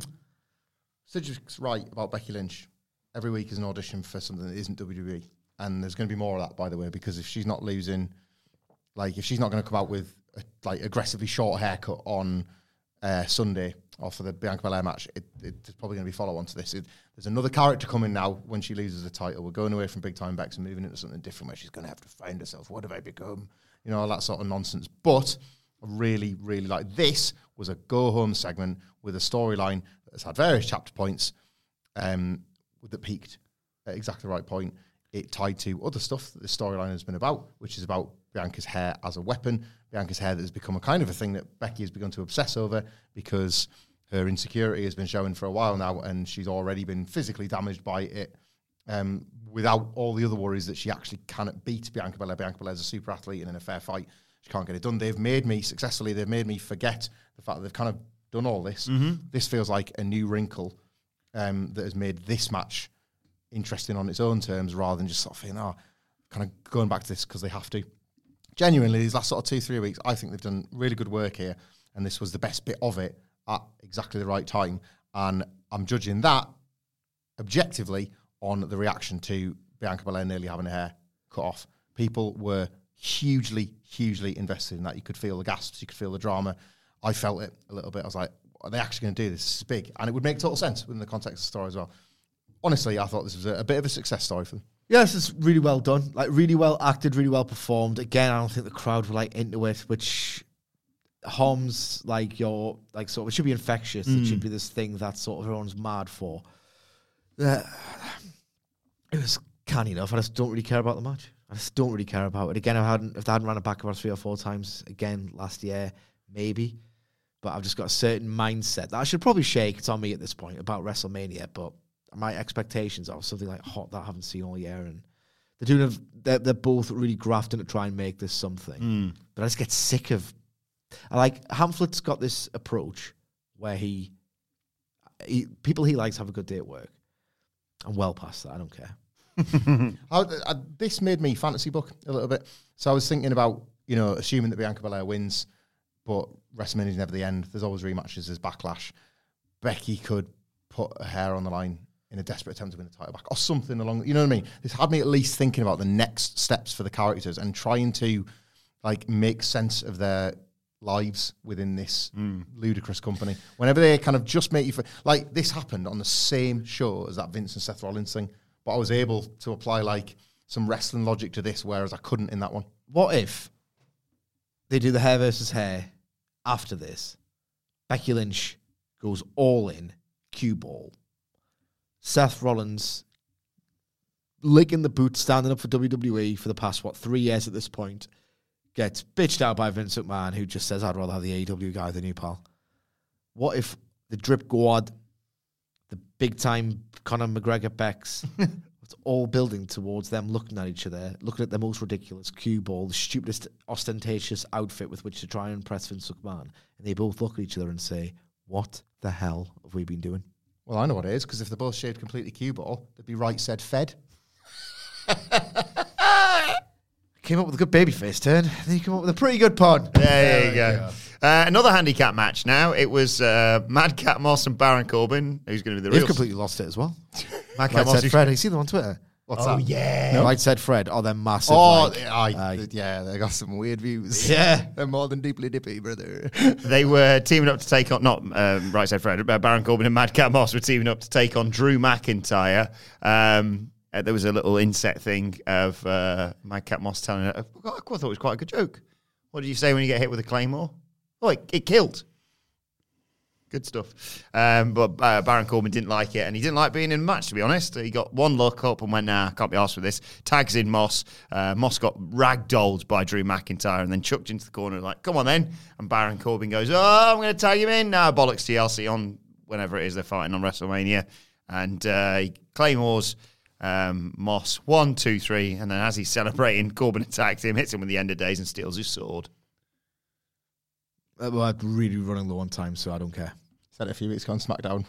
Cedric's right about Becky Lynch. Every week is an audition for something that isn't WWE, and there's going to be more of that, by the way, because if she's not losing, like if she's not going to come out with a, like aggressively short haircut on uh, Sunday or for the Bianca Belair match, it, it, there's probably going to be follow on to this. It, there's another character coming now when she loses the title. We're going away from big time Bex and moving into something different where she's going to have to find herself. What have I become? You know, all that sort of nonsense. But I really, really like this was a go home segment with a storyline that's had various chapter points um, that peaked at exactly the right point. It tied to other stuff that the storyline has been about, which is about Bianca's hair as a weapon. Bianca's hair that has become a kind of a thing that Becky has begun to obsess over because her insecurity has been showing for a while now, and she's already been physically damaged by it. Um, without all the other worries that she actually cannot beat Bianca Belair. Bianca Belair's a super athlete, and in a fair fight, she can't get it done. They've made me successfully. They've made me forget the fact that they've kind of done all this. This feels like a new wrinkle um, that has made this match interesting on its own terms, rather than just sort of thinking, oh, kind of going back to this because they have to. Genuinely, these last sort of two, three weeks, I think they've done really good work here, and this was the best bit of it at exactly the right time. And I'm judging that objectively on the reaction to Bianca Belair nearly having her hair cut off. People were hugely, hugely invested in that. You could feel the gasps, you could feel the drama. I felt it a little bit. I was like, are they actually going to do this? This is big. And it would make total sense within the context of the story as well. Honestly, I thought this was a, a bit of a success story for them. Yes, it's really well done. Like really well acted, really well performed. Again, I don't think the crowd were like into it, which harms like your like sort of it should be infectious. It should mm. be this thing that sort of everyone's mad for. Uh, it was canny enough. I just don't really care about the match. I just don't really care about it. Again, if I hadn't if they hadn't run it back about three or four times again last year, maybe. But I've just got a certain mindset that I should probably shake. It's on me at this point about WrestleMania, but my expectations are something like hot that I haven't seen all year, and they're doing. A, they're, they're both really grafting to try and make this something. But I just get sick of. I like Hamflett's got this approach where he, he people he likes have a good day at work. I'm well past that. I don't care. I, I, this made me fantasy book a little bit. So I was thinking about, you know, assuming that Bianca Belair wins, but WrestleMania is never the end. There's always rematches, there's backlash. Becky could put her hair on the line in a desperate attempt to win the title back or something along, you know what I mean? This had me at least thinking about the next steps for the characters and trying to like make sense of their lives within this mm. ludicrous company. Whenever they kind of just make you feel like this happened on the same show as that Vince and Seth Rollins thing, but I was able to apply like some wrestling logic to this, whereas I couldn't in that one. What if they do the hair versus hair. After this, Becky Lynch goes all in, cue ball. Seth Rollins licking the boot, standing up for WWE for the past, what, three years at this point, gets bitched out by Vince McMahon, who just says, I'd rather have the AEW guy than you, pal. What if the drip guard, the big time Conor McGregor Becks, it's all building towards them looking at each other, looking at the most ridiculous cue ball, the stupidest ostentatious outfit with which to try and impress Vince McMahon. And they both look at each other and say, What the hell have we been doing? Well, I know what it is because if they're both shaved completely cue ball, they'd be Right Said Fred. Came up with a good babyface turn, then you come up with a pretty good pun. There you go. Uh, another handicap match now. It was uh, Madcap Moss and Baron Corbin, who's going to be the real. completely lost it as well. Madcap Right Moss. said Fred. You see them on Twitter? What's Oh, that? yeah. No? Right said Fred. Oh, they're massive. Oh, like- I, Aye. yeah, they got some weird views. Yeah. they're more than deeply dippy, brother. They were teaming up to take on, not um, Right Said Fred, uh, Baron Corbin and Madcap Moss were teaming up to take on Drew McIntyre. Um, uh, there was a little inset thing of uh, cat Moss telling her, I thought it was quite a good joke. What did you say when you get hit with a claymore? Oh, it, it killed. Good stuff. Um, but uh, Baron Corbin didn't like it, and he didn't like being in a match, to be honest. He got one look up and went, nah, I can't be asked for this. Tags in Moss. Uh, Moss got ragdolled by Drew McIntyre and then chucked into the corner, like, come on then. And Baron Corbin goes, oh, I'm going to tag him in. Nah, bollocks TLC on whenever it is they're fighting on WrestleMania. And uh, claymores um, Moss, one, two, three. And then as he's celebrating, Corbin attacks him, hits him with the end of days, and steals his sword. Uh, well, I'm really running low on time, so I don't care. Said it a few weeks ago on SmackDown.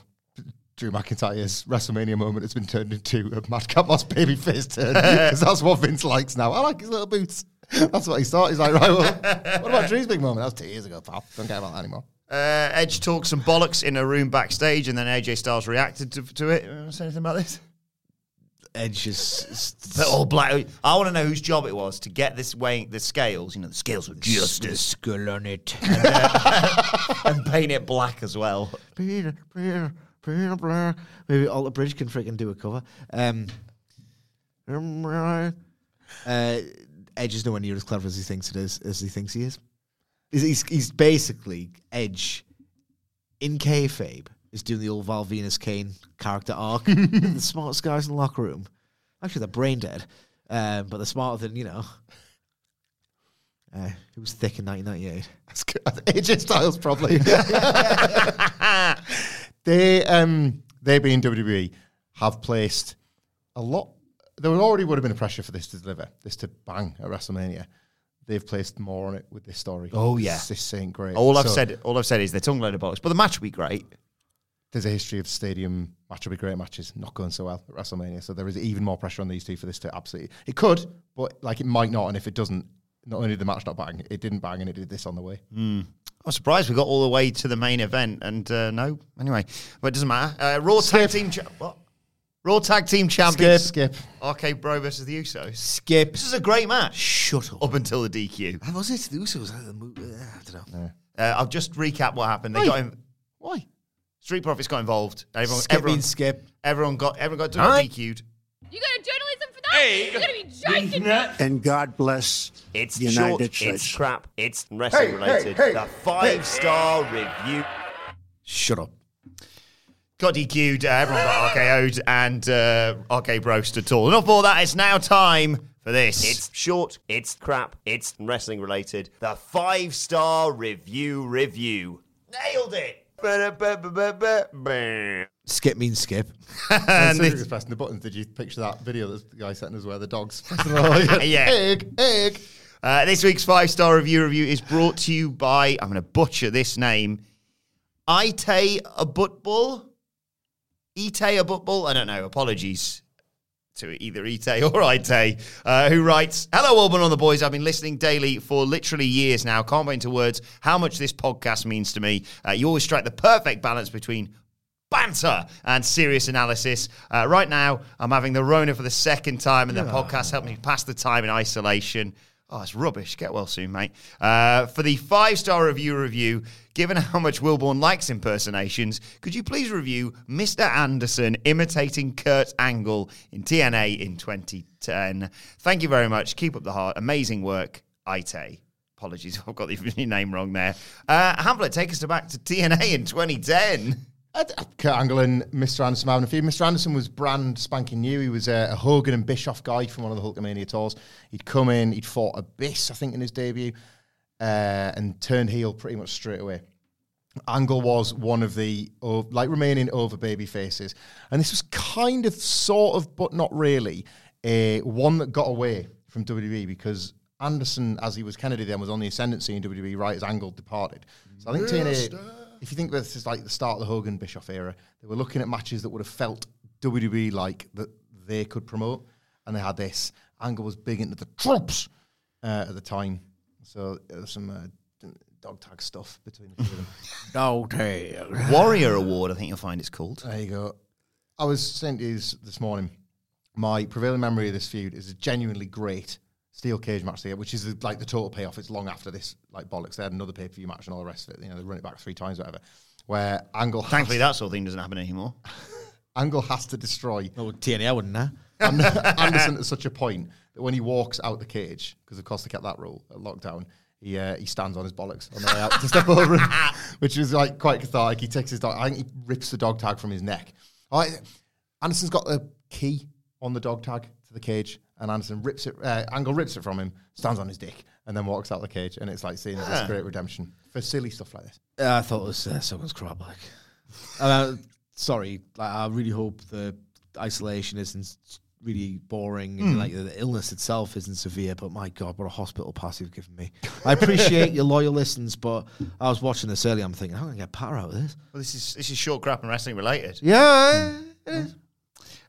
Drew McIntyre's WrestleMania moment has been turned into a Madcap Moss babyface turn because that's what Vince likes now. I like his little boots. That's what he thought. He's like, right, well, what about Drew's big moment? That was two years ago, pal. Don't care about that anymore. Uh, Edge talked some bollocks in a room backstage, and then AJ Styles reacted to, to it. You want to say anything about this? Edge is, But all black. I want to know whose job it was to get this weighing the scales. You know, the scales of justice, skull on it. and, uh, and paint it black as well. Peter, Peter, Peter, Peter. Maybe Alter Bridge can freaking do a cover. Um, uh, Edge is nowhere near as clever as he thinks it is, as he thinks he is. He's, he's, he's basically Edge in kayfabe is doing the old Val Venis Kane character arc. the smartest guys in the locker room. Actually, they're brain dead, um, but they're smarter than you know. Uh, it was thick in 1998. That's good. AJ Styles probably. they um they being WWE have placed a lot. There already would have been a pressure for this to deliver, this to bang at WrestleMania. They've placed more on it with this story. Oh, yeah. this, this ain't great. All I've So said, all I've said is they're tongue load of bollocks, but the match will be great. There's a history of stadium match will be great matches not going so well at WrestleMania. So there is even more pressure on these two for this to absolutely. It could, but like it might not. And if it doesn't, not only did the match not bang, it didn't bang, and it did this on the way. I'm surprised we got all the way to the main event, and uh, no. Anyway, but it doesn't matter. Uh, Raw tag team, cha- what? Raw tag team champions. Skip. RK Bro versus the Usos. Skip. This is a great match Shut up. up until the DQ. I was it the Usos? I don't know. Uh, I'll just recap what happened. They Why? got Why? Street Profits got involved. Everyone, Skip everyone, skip. everyone got everyone got Aye. DQ'd. You got a journalism for that? Hey, You're gonna be joking me. and God bless It's the short, United it's crap, it's wrestling related. the five star review. Shut up. Got DQ'd. Uh, everyone got RKO'd, and uh, RK Bro stood tall. Enough of all that. It's now time for this. It's short, it's crap, it's wrestling related. The five star review review. nailed it. Skip means skip. and And this- was pressing the buttons. Did you picture that video that the guy sent us where the dogs? Yeah. Egg, egg. Uh, this week's five star review review is brought to you by, I'm going to butcher this name, Ite Abutbul. Ite Abutbul? I don't know. Apologies to either Ite or Ite, uh, who writes Hello, Auburn on the boys. I've been listening daily for literally years now. Can't put into words how much this podcast means to me. Uh, you always strike the perfect balance between banter and serious analysis. Uh, right now, I'm having the Rona for the second time, and the podcast helped me pass the time in isolation. Oh, it's rubbish. Get well soon, mate. Uh, for the five star review review, given how much Wilborn likes impersonations, could you please review Mr. Anderson imitating Kurt Angle in TNA in 2010? Thank you very much. Keep up the heart. Amazing work, Ite. Apologies I've got the name wrong there. Uh, Hamflett, take us back to TNA in 2010. Kurt Angle and Mr. Anderson having a few. Mr. Anderson was brand spanking new. He was a, a Hogan and Bischoff guy from one of the Hulkamania tours. He'd come in, he'd fought Abyss, I think, in his debut, uh, and turned heel pretty much straight away. Angle was one of the like remaining over baby faces, and this was kind of, sort of, but not really, uh, one that got away from WWE because Anderson, as he was Kennedy then, was on the ascendancy in WWE right as Angle departed. So I think TNA, if you think this is like the start of the Hogan Bischoff era, they were looking at matches that would have felt WWE like that they could promote, and they had this. Angle was big into the tropes uh, at the time, so there was some uh, dog tag stuff between the two of them. Dog tag. Warrior Award, I think you'll find it's called. There you go. I was sent to you this, this morning, my prevailing memory of this feud is a genuinely great steel cage match there, which is the, like the total payoff. It's long after this, like bollocks. They had another pay per view match and all the rest of it. You know, they run it back three times, whatever. Where Angle, Thankfully, has, that sort of thing doesn't happen anymore. Angle has to destroy Oh, TNA, wouldn't I? And- Anderson to such a point that when he walks out the cage, because of course they kept that rule at lockdown, he uh, he stands on his bollocks on the way out to step over him, which is like quite cathartic. He takes his dog, I think he rips the dog tag from his neck. All right, Anderson's got the key on the dog tag to the cage, and Anderson rips it, uh, Angle rips it from him, stands on his dick, and then walks out the cage. And it's like seeing this great redemption for silly stuff like this. Uh, I thought it was uh, someone's crap. Like, uh, sorry, like, I really hope the isolation isn't really boring and like the illness itself isn't severe. But my God, what a hospital pass you've given me! I appreciate your loyal listens, but I was watching this earlier. I'm thinking, how can I get Pat out of this? Well, this is this is short crap and wrestling related. Yeah,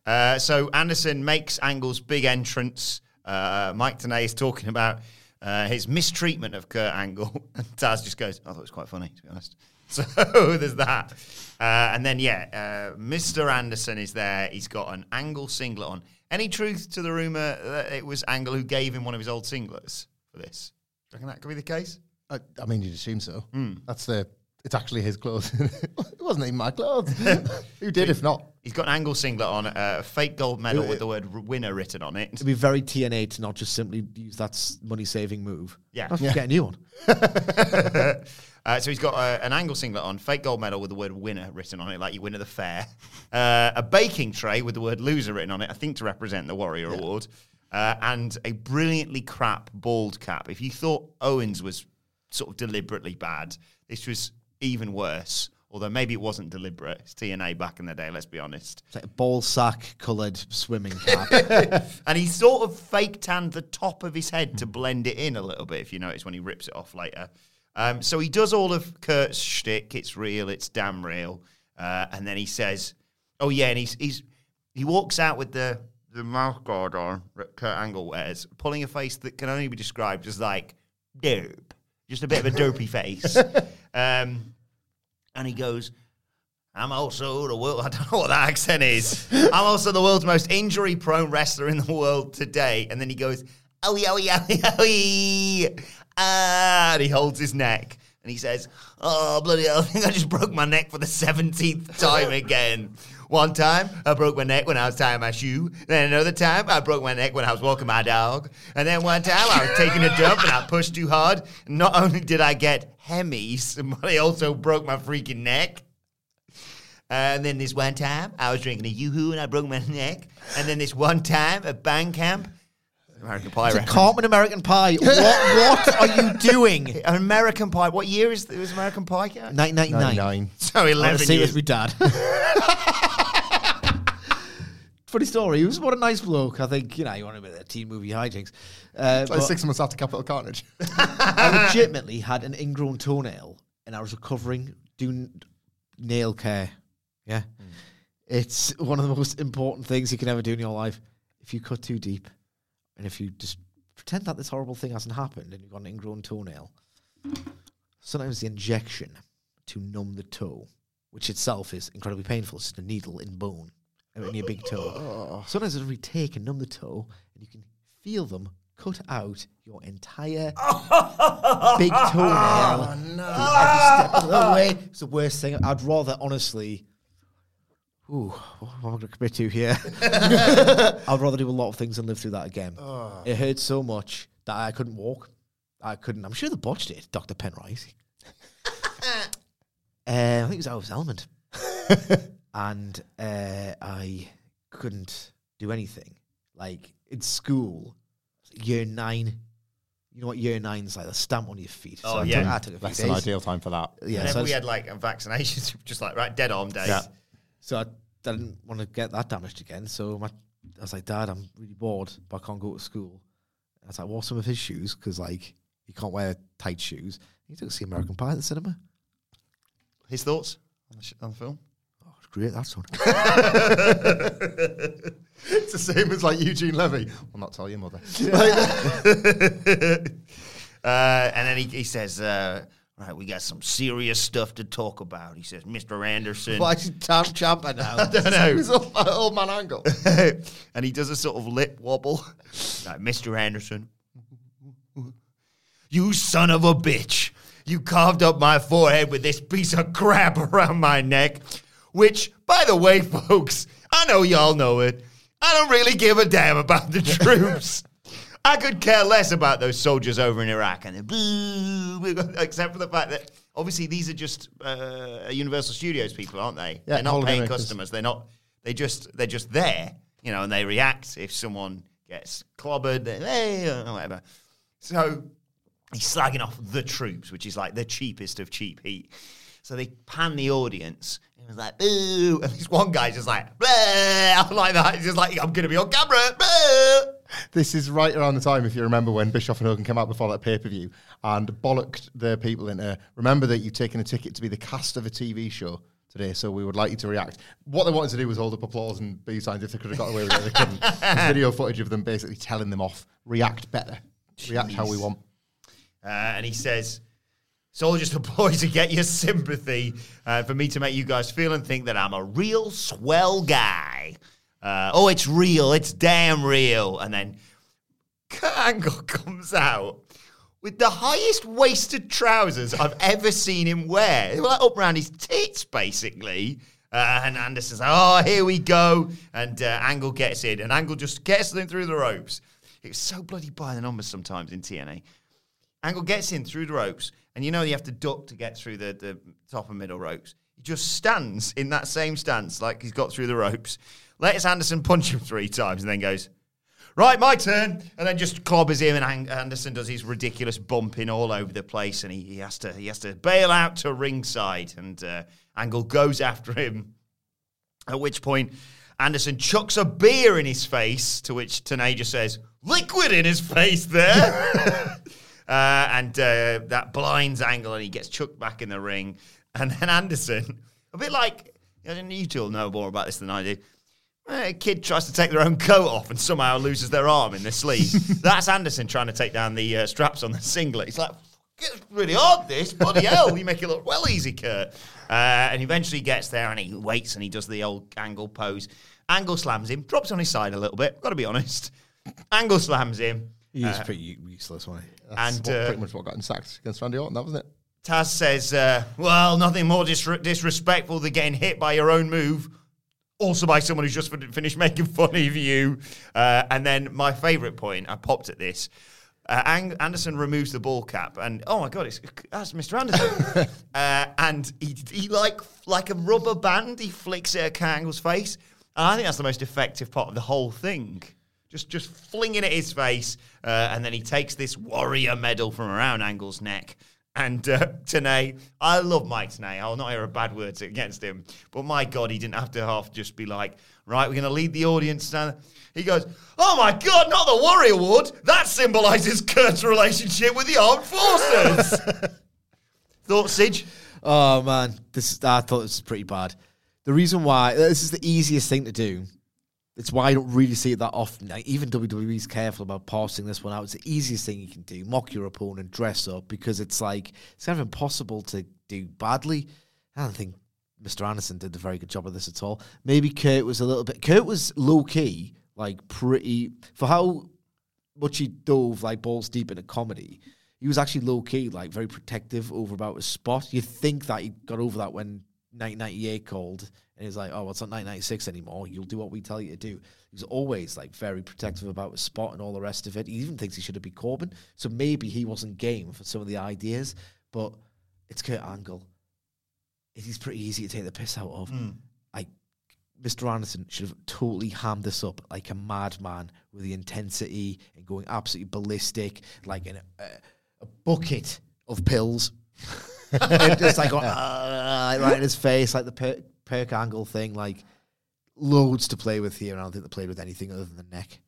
Uh, so Anderson makes Angle's big entrance. Uh, Mike Tenay is talking about uh, his mistreatment of Kurt Angle, and Taz just goes, "I thought it was quite funny, to be honest." So there's that, uh, and then yeah, uh, Mr. Anderson is there. He's got an Angle singlet on. Any truth to the rumor that it was Angle who gave him one of his old singlets for this? Do you reckon that could be the case? I, I mean, you'd assume so. Hmm. That's the. It's actually his clothes. it wasn't even my clothes. Who did if not? He's got an Angle singlet on, uh, a fake gold medal with the word "winner" written on it. it'd be very TNA to not just simply use that money saving move. Yeah. Let's get a new one. Uh, so he's got uh, an angle singlet on, fake gold medal with the word winner written on it, like you win at the fair. Uh, a baking tray with the word loser written on it, I think to represent the Warrior Award. Uh, and a brilliantly crap bald cap. If you thought Owens was sort of deliberately bad, this was even worse. Although maybe it wasn't deliberate. It's TNA back in the day, let's be honest. It's like a ball sack coloured swimming cap. And he sort of fake tanned the top of his head to blend it in a little bit, if you notice when he rips it off later. Um, so he does all of Kurt's shtick. It's real. It's damn real. Uh, and then he says, "Oh yeah," and he's he's he walks out with the the mouth guard on that Kurt Angle wears, pulling a face that can only be described as like dope, just a bit of a dopey face. Um, and he goes, I'm also the world. I don't know what that accent is. I'm also the world's most injury-prone wrestler in the world today. And then he goes, yeah, oh yeah, ah, and he holds his neck and he says, "Oh bloody hell! I think I just broke my neck for the seventeenth time again." One time I broke my neck when I was tying my shoe. Then another time I broke my neck when I was walking my dog. And then one time I was taking a dump and I pushed too hard. Not only did I get hemis, but I also broke my freaking neck. And then this one time, I was drinking a yoo-hoo and I broke my neck. And then this one time at band camp, American Pie It's a. Cartman American Pie. What, what are you doing? An American Pie. What year is it was American Pie? 1999. 99. So I want 11 see years. with my dad. Funny story. He was what a nice bloke. I think you know you want a bit of teen movie hijinks. Uh, like six months after Capital Carnage. I legitimately had an ingrown toenail, and I was recovering doing nail care. Yeah, Hmm. it's one of the most important things you can ever do in your life. If you cut too deep, and if you just pretend that this horrible thing hasn't happened, and you've got an ingrown toenail, sometimes the injection to numb the toe, which itself is incredibly painful. It's just a needle in bone in your big toe. Oh. Sometimes it'll retake and numb the toe, and you can feel them cut out your entire big toenail. Oh, no. Every step of the way. It's the worst thing. I'd rather, honestly. Ooh, what am I going to commit to here? I'd rather do a lot of things than live through that again. Oh. It hurt so much that I couldn't walk. I couldn't. I'm sure they botched it, Doctor Penrice. Uh, I think it was Elvis Element, and uh, I couldn't do anything. Like in school, year nine. You know what year nine's like? The stamp on your feet. Oh, I yeah. took, I took a few That's an days. ideal time for that. Yeah, Whenever so we just- had like vaccinations, just like right dead arm days. Yeah. So I didn't want to get that damaged again. So my, I was like, Dad, I'm really bored, but I can't go to school. And I was like, what's some of his shoes? Because like you can't wear tight shoes. He took to see American Pie at the cinema. His thoughts on the, sh- on the film? Oh, it's great, that's one. It's the same as like Eugene Levy. I'll not tell your mother. Uh, and then he, he says, uh, "Right, we got some serious stuff to talk about." He says, "Mr. Anderson." Why is Tom Champa now? I don't know. It's old, old man angle. and he does a sort of lip wobble. like, Mr. Anderson, you son of a bitch. You carved up my forehead with this piece of crap around my neck. Which, by the way, folks, I know y'all know it. I don't really give a damn about the troops. I could care less about those soldiers over in Iraq, and they're except for the fact that obviously these are just uh, Universal Studios people, aren't they? Yeah, they're not paying customers. They're not. They just they're just there, you know, and they react if someone gets clobbered. They, hey, or whatever. So he's slagging off the troops, which is like the cheapest of cheap heat. So they pan the audience. And it was like, boo. And this one guy's just like, blah, like that. He's just like, I'm going to be on camera. Blah. This is right around the time, if you remember, when Bischoff and Hogan came out before that pay per view and bollocked the people into. Remember that you've taken a ticket to be the cast of a TV show today, so we would like you to react. What they wanted to do was hold up applause and B signs if they could have got away with it. They couldn't. Video footage of them basically telling them off, react better, react how we want. Uh, and he says, It's all just a ploy to get your sympathy, uh, for me to make you guys feel and think that I'm a real swell guy. Uh, oh, it's real. It's damn real. And then Angle comes out with the highest waisted trousers I've ever seen him wear. They were like up around his tits, basically. Uh, and Anderson's like, oh, here we go. And uh, Angle gets in, and Angle just gets them through the ropes. It was so bloody by the numbers sometimes in TNA. Angle gets in through the ropes, and you know you have to duck to get through the, the top and middle ropes. He just stands in that same stance, like he's got through the ropes, lets Anderson punch him three times, and then goes, Right, my turn. And then just clobbers him, and Anderson does his ridiculous bumping all over the place, and he, he has to he has to bail out to ringside, and uh, Angle goes after him. At which point, Anderson chucks a beer in his face, to which Tenay just says, "Liquid in his face there." Uh, and uh, that blinds Angle, and he gets chucked back in the ring. And then Anderson, a bit like, I don't you two will know more about this than I do. Eh, A kid tries to take their own coat off and somehow loses their arm in the sleeve. That's Anderson trying to take down the uh, straps on the singlet. He's like, it's really hard, this. Bloody hell. You make it look well easy, Kurt. Uh, and eventually gets there and he waits and he does the old angle pose. Angle slams him, drops on his side a little bit. Got to be honest. Angle slams him. He was Uh, pretty useless, wasn't he? That's And, what, uh, pretty much what got him sacked against Randy Orton, that wasn't it? Taz says, uh, well, nothing more dis- disrespectful than getting hit by your own move. Also by someone who's just fin- finished making fun of you. Uh, and then my favourite point, I popped at this. Uh, Ang- Anderson removes the ball cap, and oh my god, it's that's Mr. Anderson. uh, and he, he like like a rubber band, he flicks it at Angle's face, and I think that's the most effective part of the whole thing. Just just flinging at his face, uh, and then he takes this warrior medal from around Angle's neck. And uh, Tenay, I love Mike Tenay. I'll not hear a bad word against him. But my God, he didn't have to half just be like, right, we're going to lead the audience. He goes, oh my God, not the Warrior Award. That symbolizes Kurt's relationship with the armed forces. Thoughts, Sidge? Oh man, this I thought this was pretty bad. The reason why this is the easiest thing to do. It's why I don't really see it that often. Like, even WWE's careful about passing this one out. It's the easiest thing you can do. Mock your opponent, dress up, because it's like it's kind of impossible to do badly. I don't think Mr. Anderson did a very good job of this at all. Maybe Kurt was a little bit. Kurt was low key, like pretty for how much he dove like balls deep into comedy. He was actually low key, like very protective over about his spot. You think that he got over that when 1998 called, and he's like, "Oh, well, it's not 1996 anymore. You'll do what we tell you to do." He's always like very protective about his spot and all the rest of it. He even thinks he should have been Corbin, so maybe he wasn't game for some of the ideas. But it's Kurt Angle. He's pretty easy to take the piss out of. Hmm. Like Mr. Anderson should have totally hammed this up like a madman with the intensity and going absolutely ballistic, like in a, uh, a bucket of pills. and just like going, "Ah," right in his face, like the per- perk angle thing, like loads to play with here. And I don't think they played with anything other than the neck.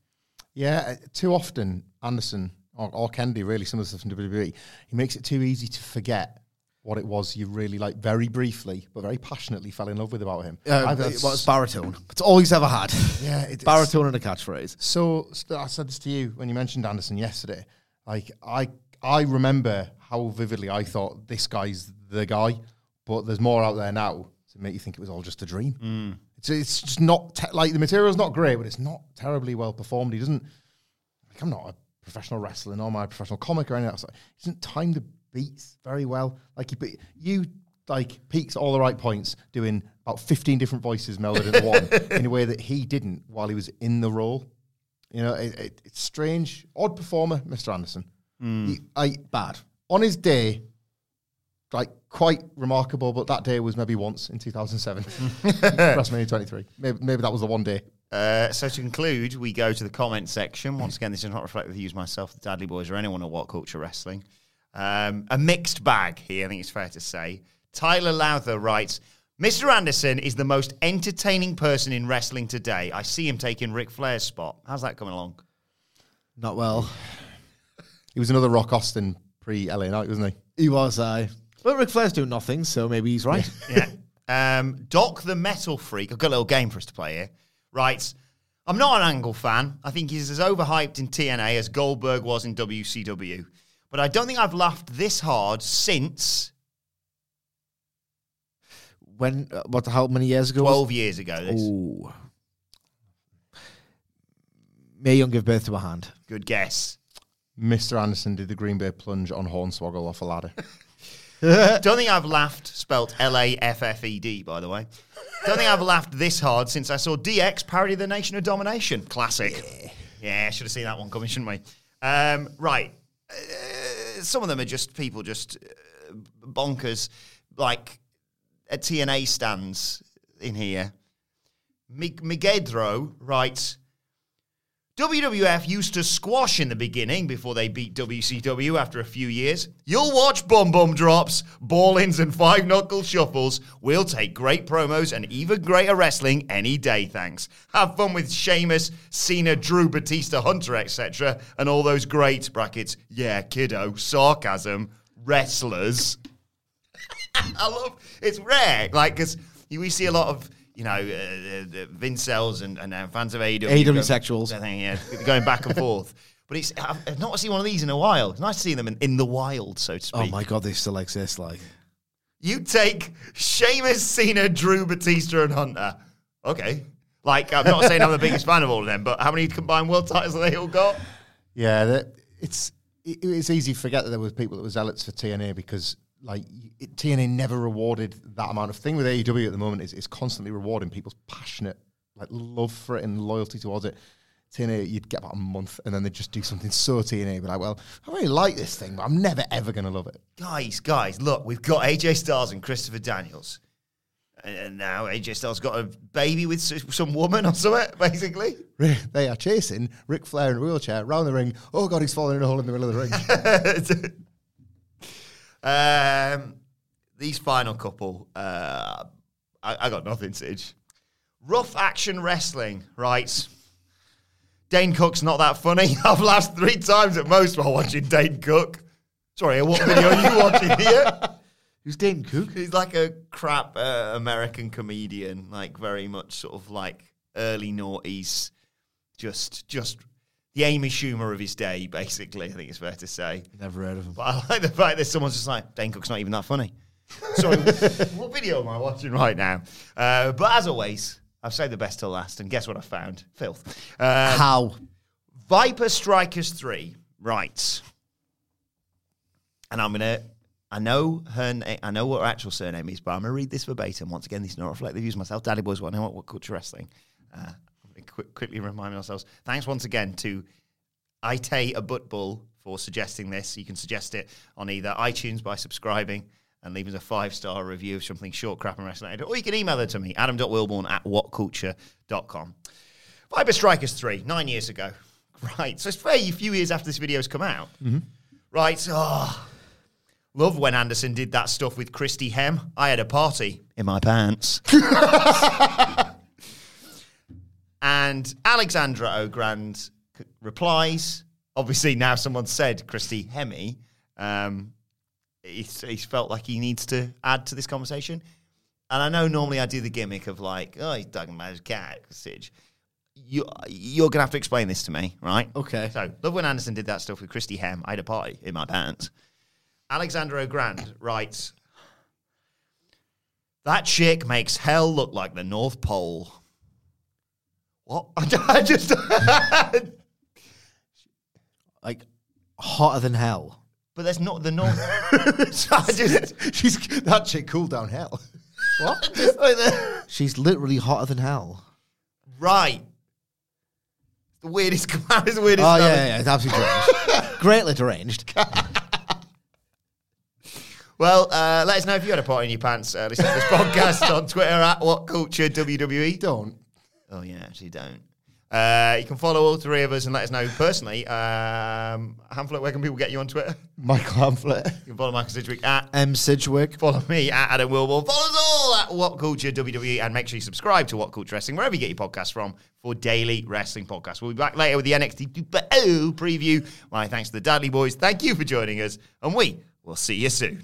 Yeah, uh, too often Anderson or, or really, some of the stuff in WWE, he makes it too easy to forget what it was you really like, very briefly but very passionately fell in love with about him. Uh, I've well, it's baritone. It's all he's ever had. Yeah, it- baritone and a catchphrase. So st- I said this to you when you mentioned Anderson yesterday. Like I, I remember how vividly I thought this guy's the guy, but there's more out there now to make you think it was all just a dream. Mm. It's it's just not te- like the material's not great, but it's not terribly well performed. He doesn't. Like I'm not a professional wrestler nor am I a professional comic or anything else. He doesn't time the beats very well. Like you, you like peaks all the right points, doing about 15 different voices melded into one in a way that he didn't while he was in the role. You know, it, it, it's strange. Odd performer, Mr. Anderson. Mm. He- I Bad. On his day, like quite remarkable. But that day was maybe once in 2007, WrestleMania 23. Maybe, maybe that was the one day. Uh, so to conclude, we go to the comment section. Once again, this does not reflect the views of myself, the Dudley Boys, or anyone at What Culture Wrestling. Um, a mixed bag here, I think it's fair to say. Tyler Lowther writes, Mr. Anderson is the most entertaining person in wrestling today. I see him taking Ric Flair's spot. How's that coming along? Not well. He was another Rock Austin pre LA Night, wasn't he? He was, I. But Ric Flair's doing nothing, so maybe he's right. Yeah. Um, Doc the Metal Freak, I've got a little game for us to play here, writes, I'm not an Angle fan. I think he's as overhyped in TNA as Goldberg was in WCW. But I don't think I've laughed this hard since when, uh, what, how many years ago? 12 years ago. This. Ooh. Mae Young give birth to a hand. Good guess. Mr. Anderson did the Green Bay plunge on Hornswoggle off a ladder. Don't think I've laughed, spelt L A F F E D, by the way. Don't think I've laughed this hard since I saw DX parody the Nation of Domination. Classic. Yeah, should have seen that one coming, shouldn't we? Um, right. Uh, some of them are just people just uh, bonkers, like at TNA stands in here. Mig- Migedro writes. WWF used to squash in the beginning before they beat WCW after a few years. You'll watch bum bum drops, ball ins, and five knuckle shuffles. We'll take great promos and even greater wrestling any day, thanks. Have fun with Sheamus, Cena, Drew, Batista, Hunter, etc. And all those great brackets, yeah, kiddo, sarcasm, wrestlers. I love it's rare, like because we see a lot of you know uh, uh, Vincels and, and uh, fans of AEW, AEW sexuals. Yeah, going back and forth. But it's I've, not seen one of these in a while. It's nice to see them in, in the wild, so to speak. Oh my God, they still exist. Like, You take Sheamus, Cena, Drew, Batista, and Hunter. Okay. Like, I'm not saying I'm the biggest fan of all of them, but how many combined world titles have they all got? Yeah, that, it's it, it's easy to forget that there was people that were zealots for TNA because like it, TNA never rewarded that amount of thing with AEW at the moment is it's constantly rewarding people's passionate like love for it and loyalty towards it. TNA, you'd get about a month and then they'd just do something so TNA, be like, well, I really like this thing, but I'm never ever going to love it. Guys, guys, look, we've got AJ Styles and Christopher Daniels. And- And now AJ Styles got a baby with some woman or something, basically. They are chasing Ric Flair in a wheelchair around the ring. Oh God, he's falling in a hole in the middle of the ring. um, these final couple, uh, I, I got nothing, Sige. Rough action wrestling, right? Dane Cook's not that funny. I've laughed three times at most while watching Dane Cook. Sorry, what video are you watching here? who's Dane Cook? He's like a crap uh, American comedian, like very much sort of like early noughties, just just the Amy Schumer of his day, basically. I think it's fair to say. Never heard of him. But I like the fact that someone's just like, Dane Cook's not even that funny. Sorry, what video am I watching right now? Uh, but as always, I've saved the best till last, and guess what I found? Filth. Uh, How? Viper Strikers 3 writes, and I'm going to I know her. Na- I know what her actual surname is, but I'm gonna read this verbatim once again. this is not reflective views myself. Daddy boys want to know what, what culture wrestling. Uh, Quick, quickly remind ourselves. Thanks once again to Ite a Buttbull for suggesting this. You can suggest it on either iTunes by subscribing and leave us a five star review of something short, crap, and wrestling, or you can email it to me, adam.wilborn at whatculture.com. Viper Strikers 3, nine years ago. Right, so it's very few years after this video's come out. Mm-hmm. Right, oh, love when Anderson did that stuff with Christy Hem. I had a party in my pants. and Alexandra O'Grand replies. Obviously, now someone said Christy Hemme. Um, he's, he's felt like he needs to add to this conversation. And I know normally I do the gimmick of like, oh, he's talking about his cat, Sige. You, you're going to have to explain this to me, right? Okay. So, love when Anderson did that stuff with Christy Hem. I had a party in my pants. Alexandra O'Grand writes, That chick makes hell look like the North Pole. What? I just. Like hotter than hell. but there's not the North. so I just. She's that chick cool down hell. What? Just like the- She's literally hotter than hell. right. The weirdest command is the weirdest. Oh spelling. yeah, yeah, it's absolutely deranged. Greatly deranged. Well, uh, let us know if you had a pot in your pants. Uh, listen to this podcast on Twitter at What Culture WWE. Don't. Oh yeah, actually don't. Uh, you can follow all three of us and let us know personally. Um, Hamflett, where can people get you on Twitter? Michael Hamflett. You can follow Michael Sidgwick at M. Sidgwick. follow me at Adam Wilborn. Follow us all at What Culture WWE and make sure you subscribe to What Culture Wrestling wherever you get your podcasts from for daily wrestling podcasts. We'll be back later with the NXT preview. My thanks to the Dudley Boys. Thank you for joining us, and we will see you soon.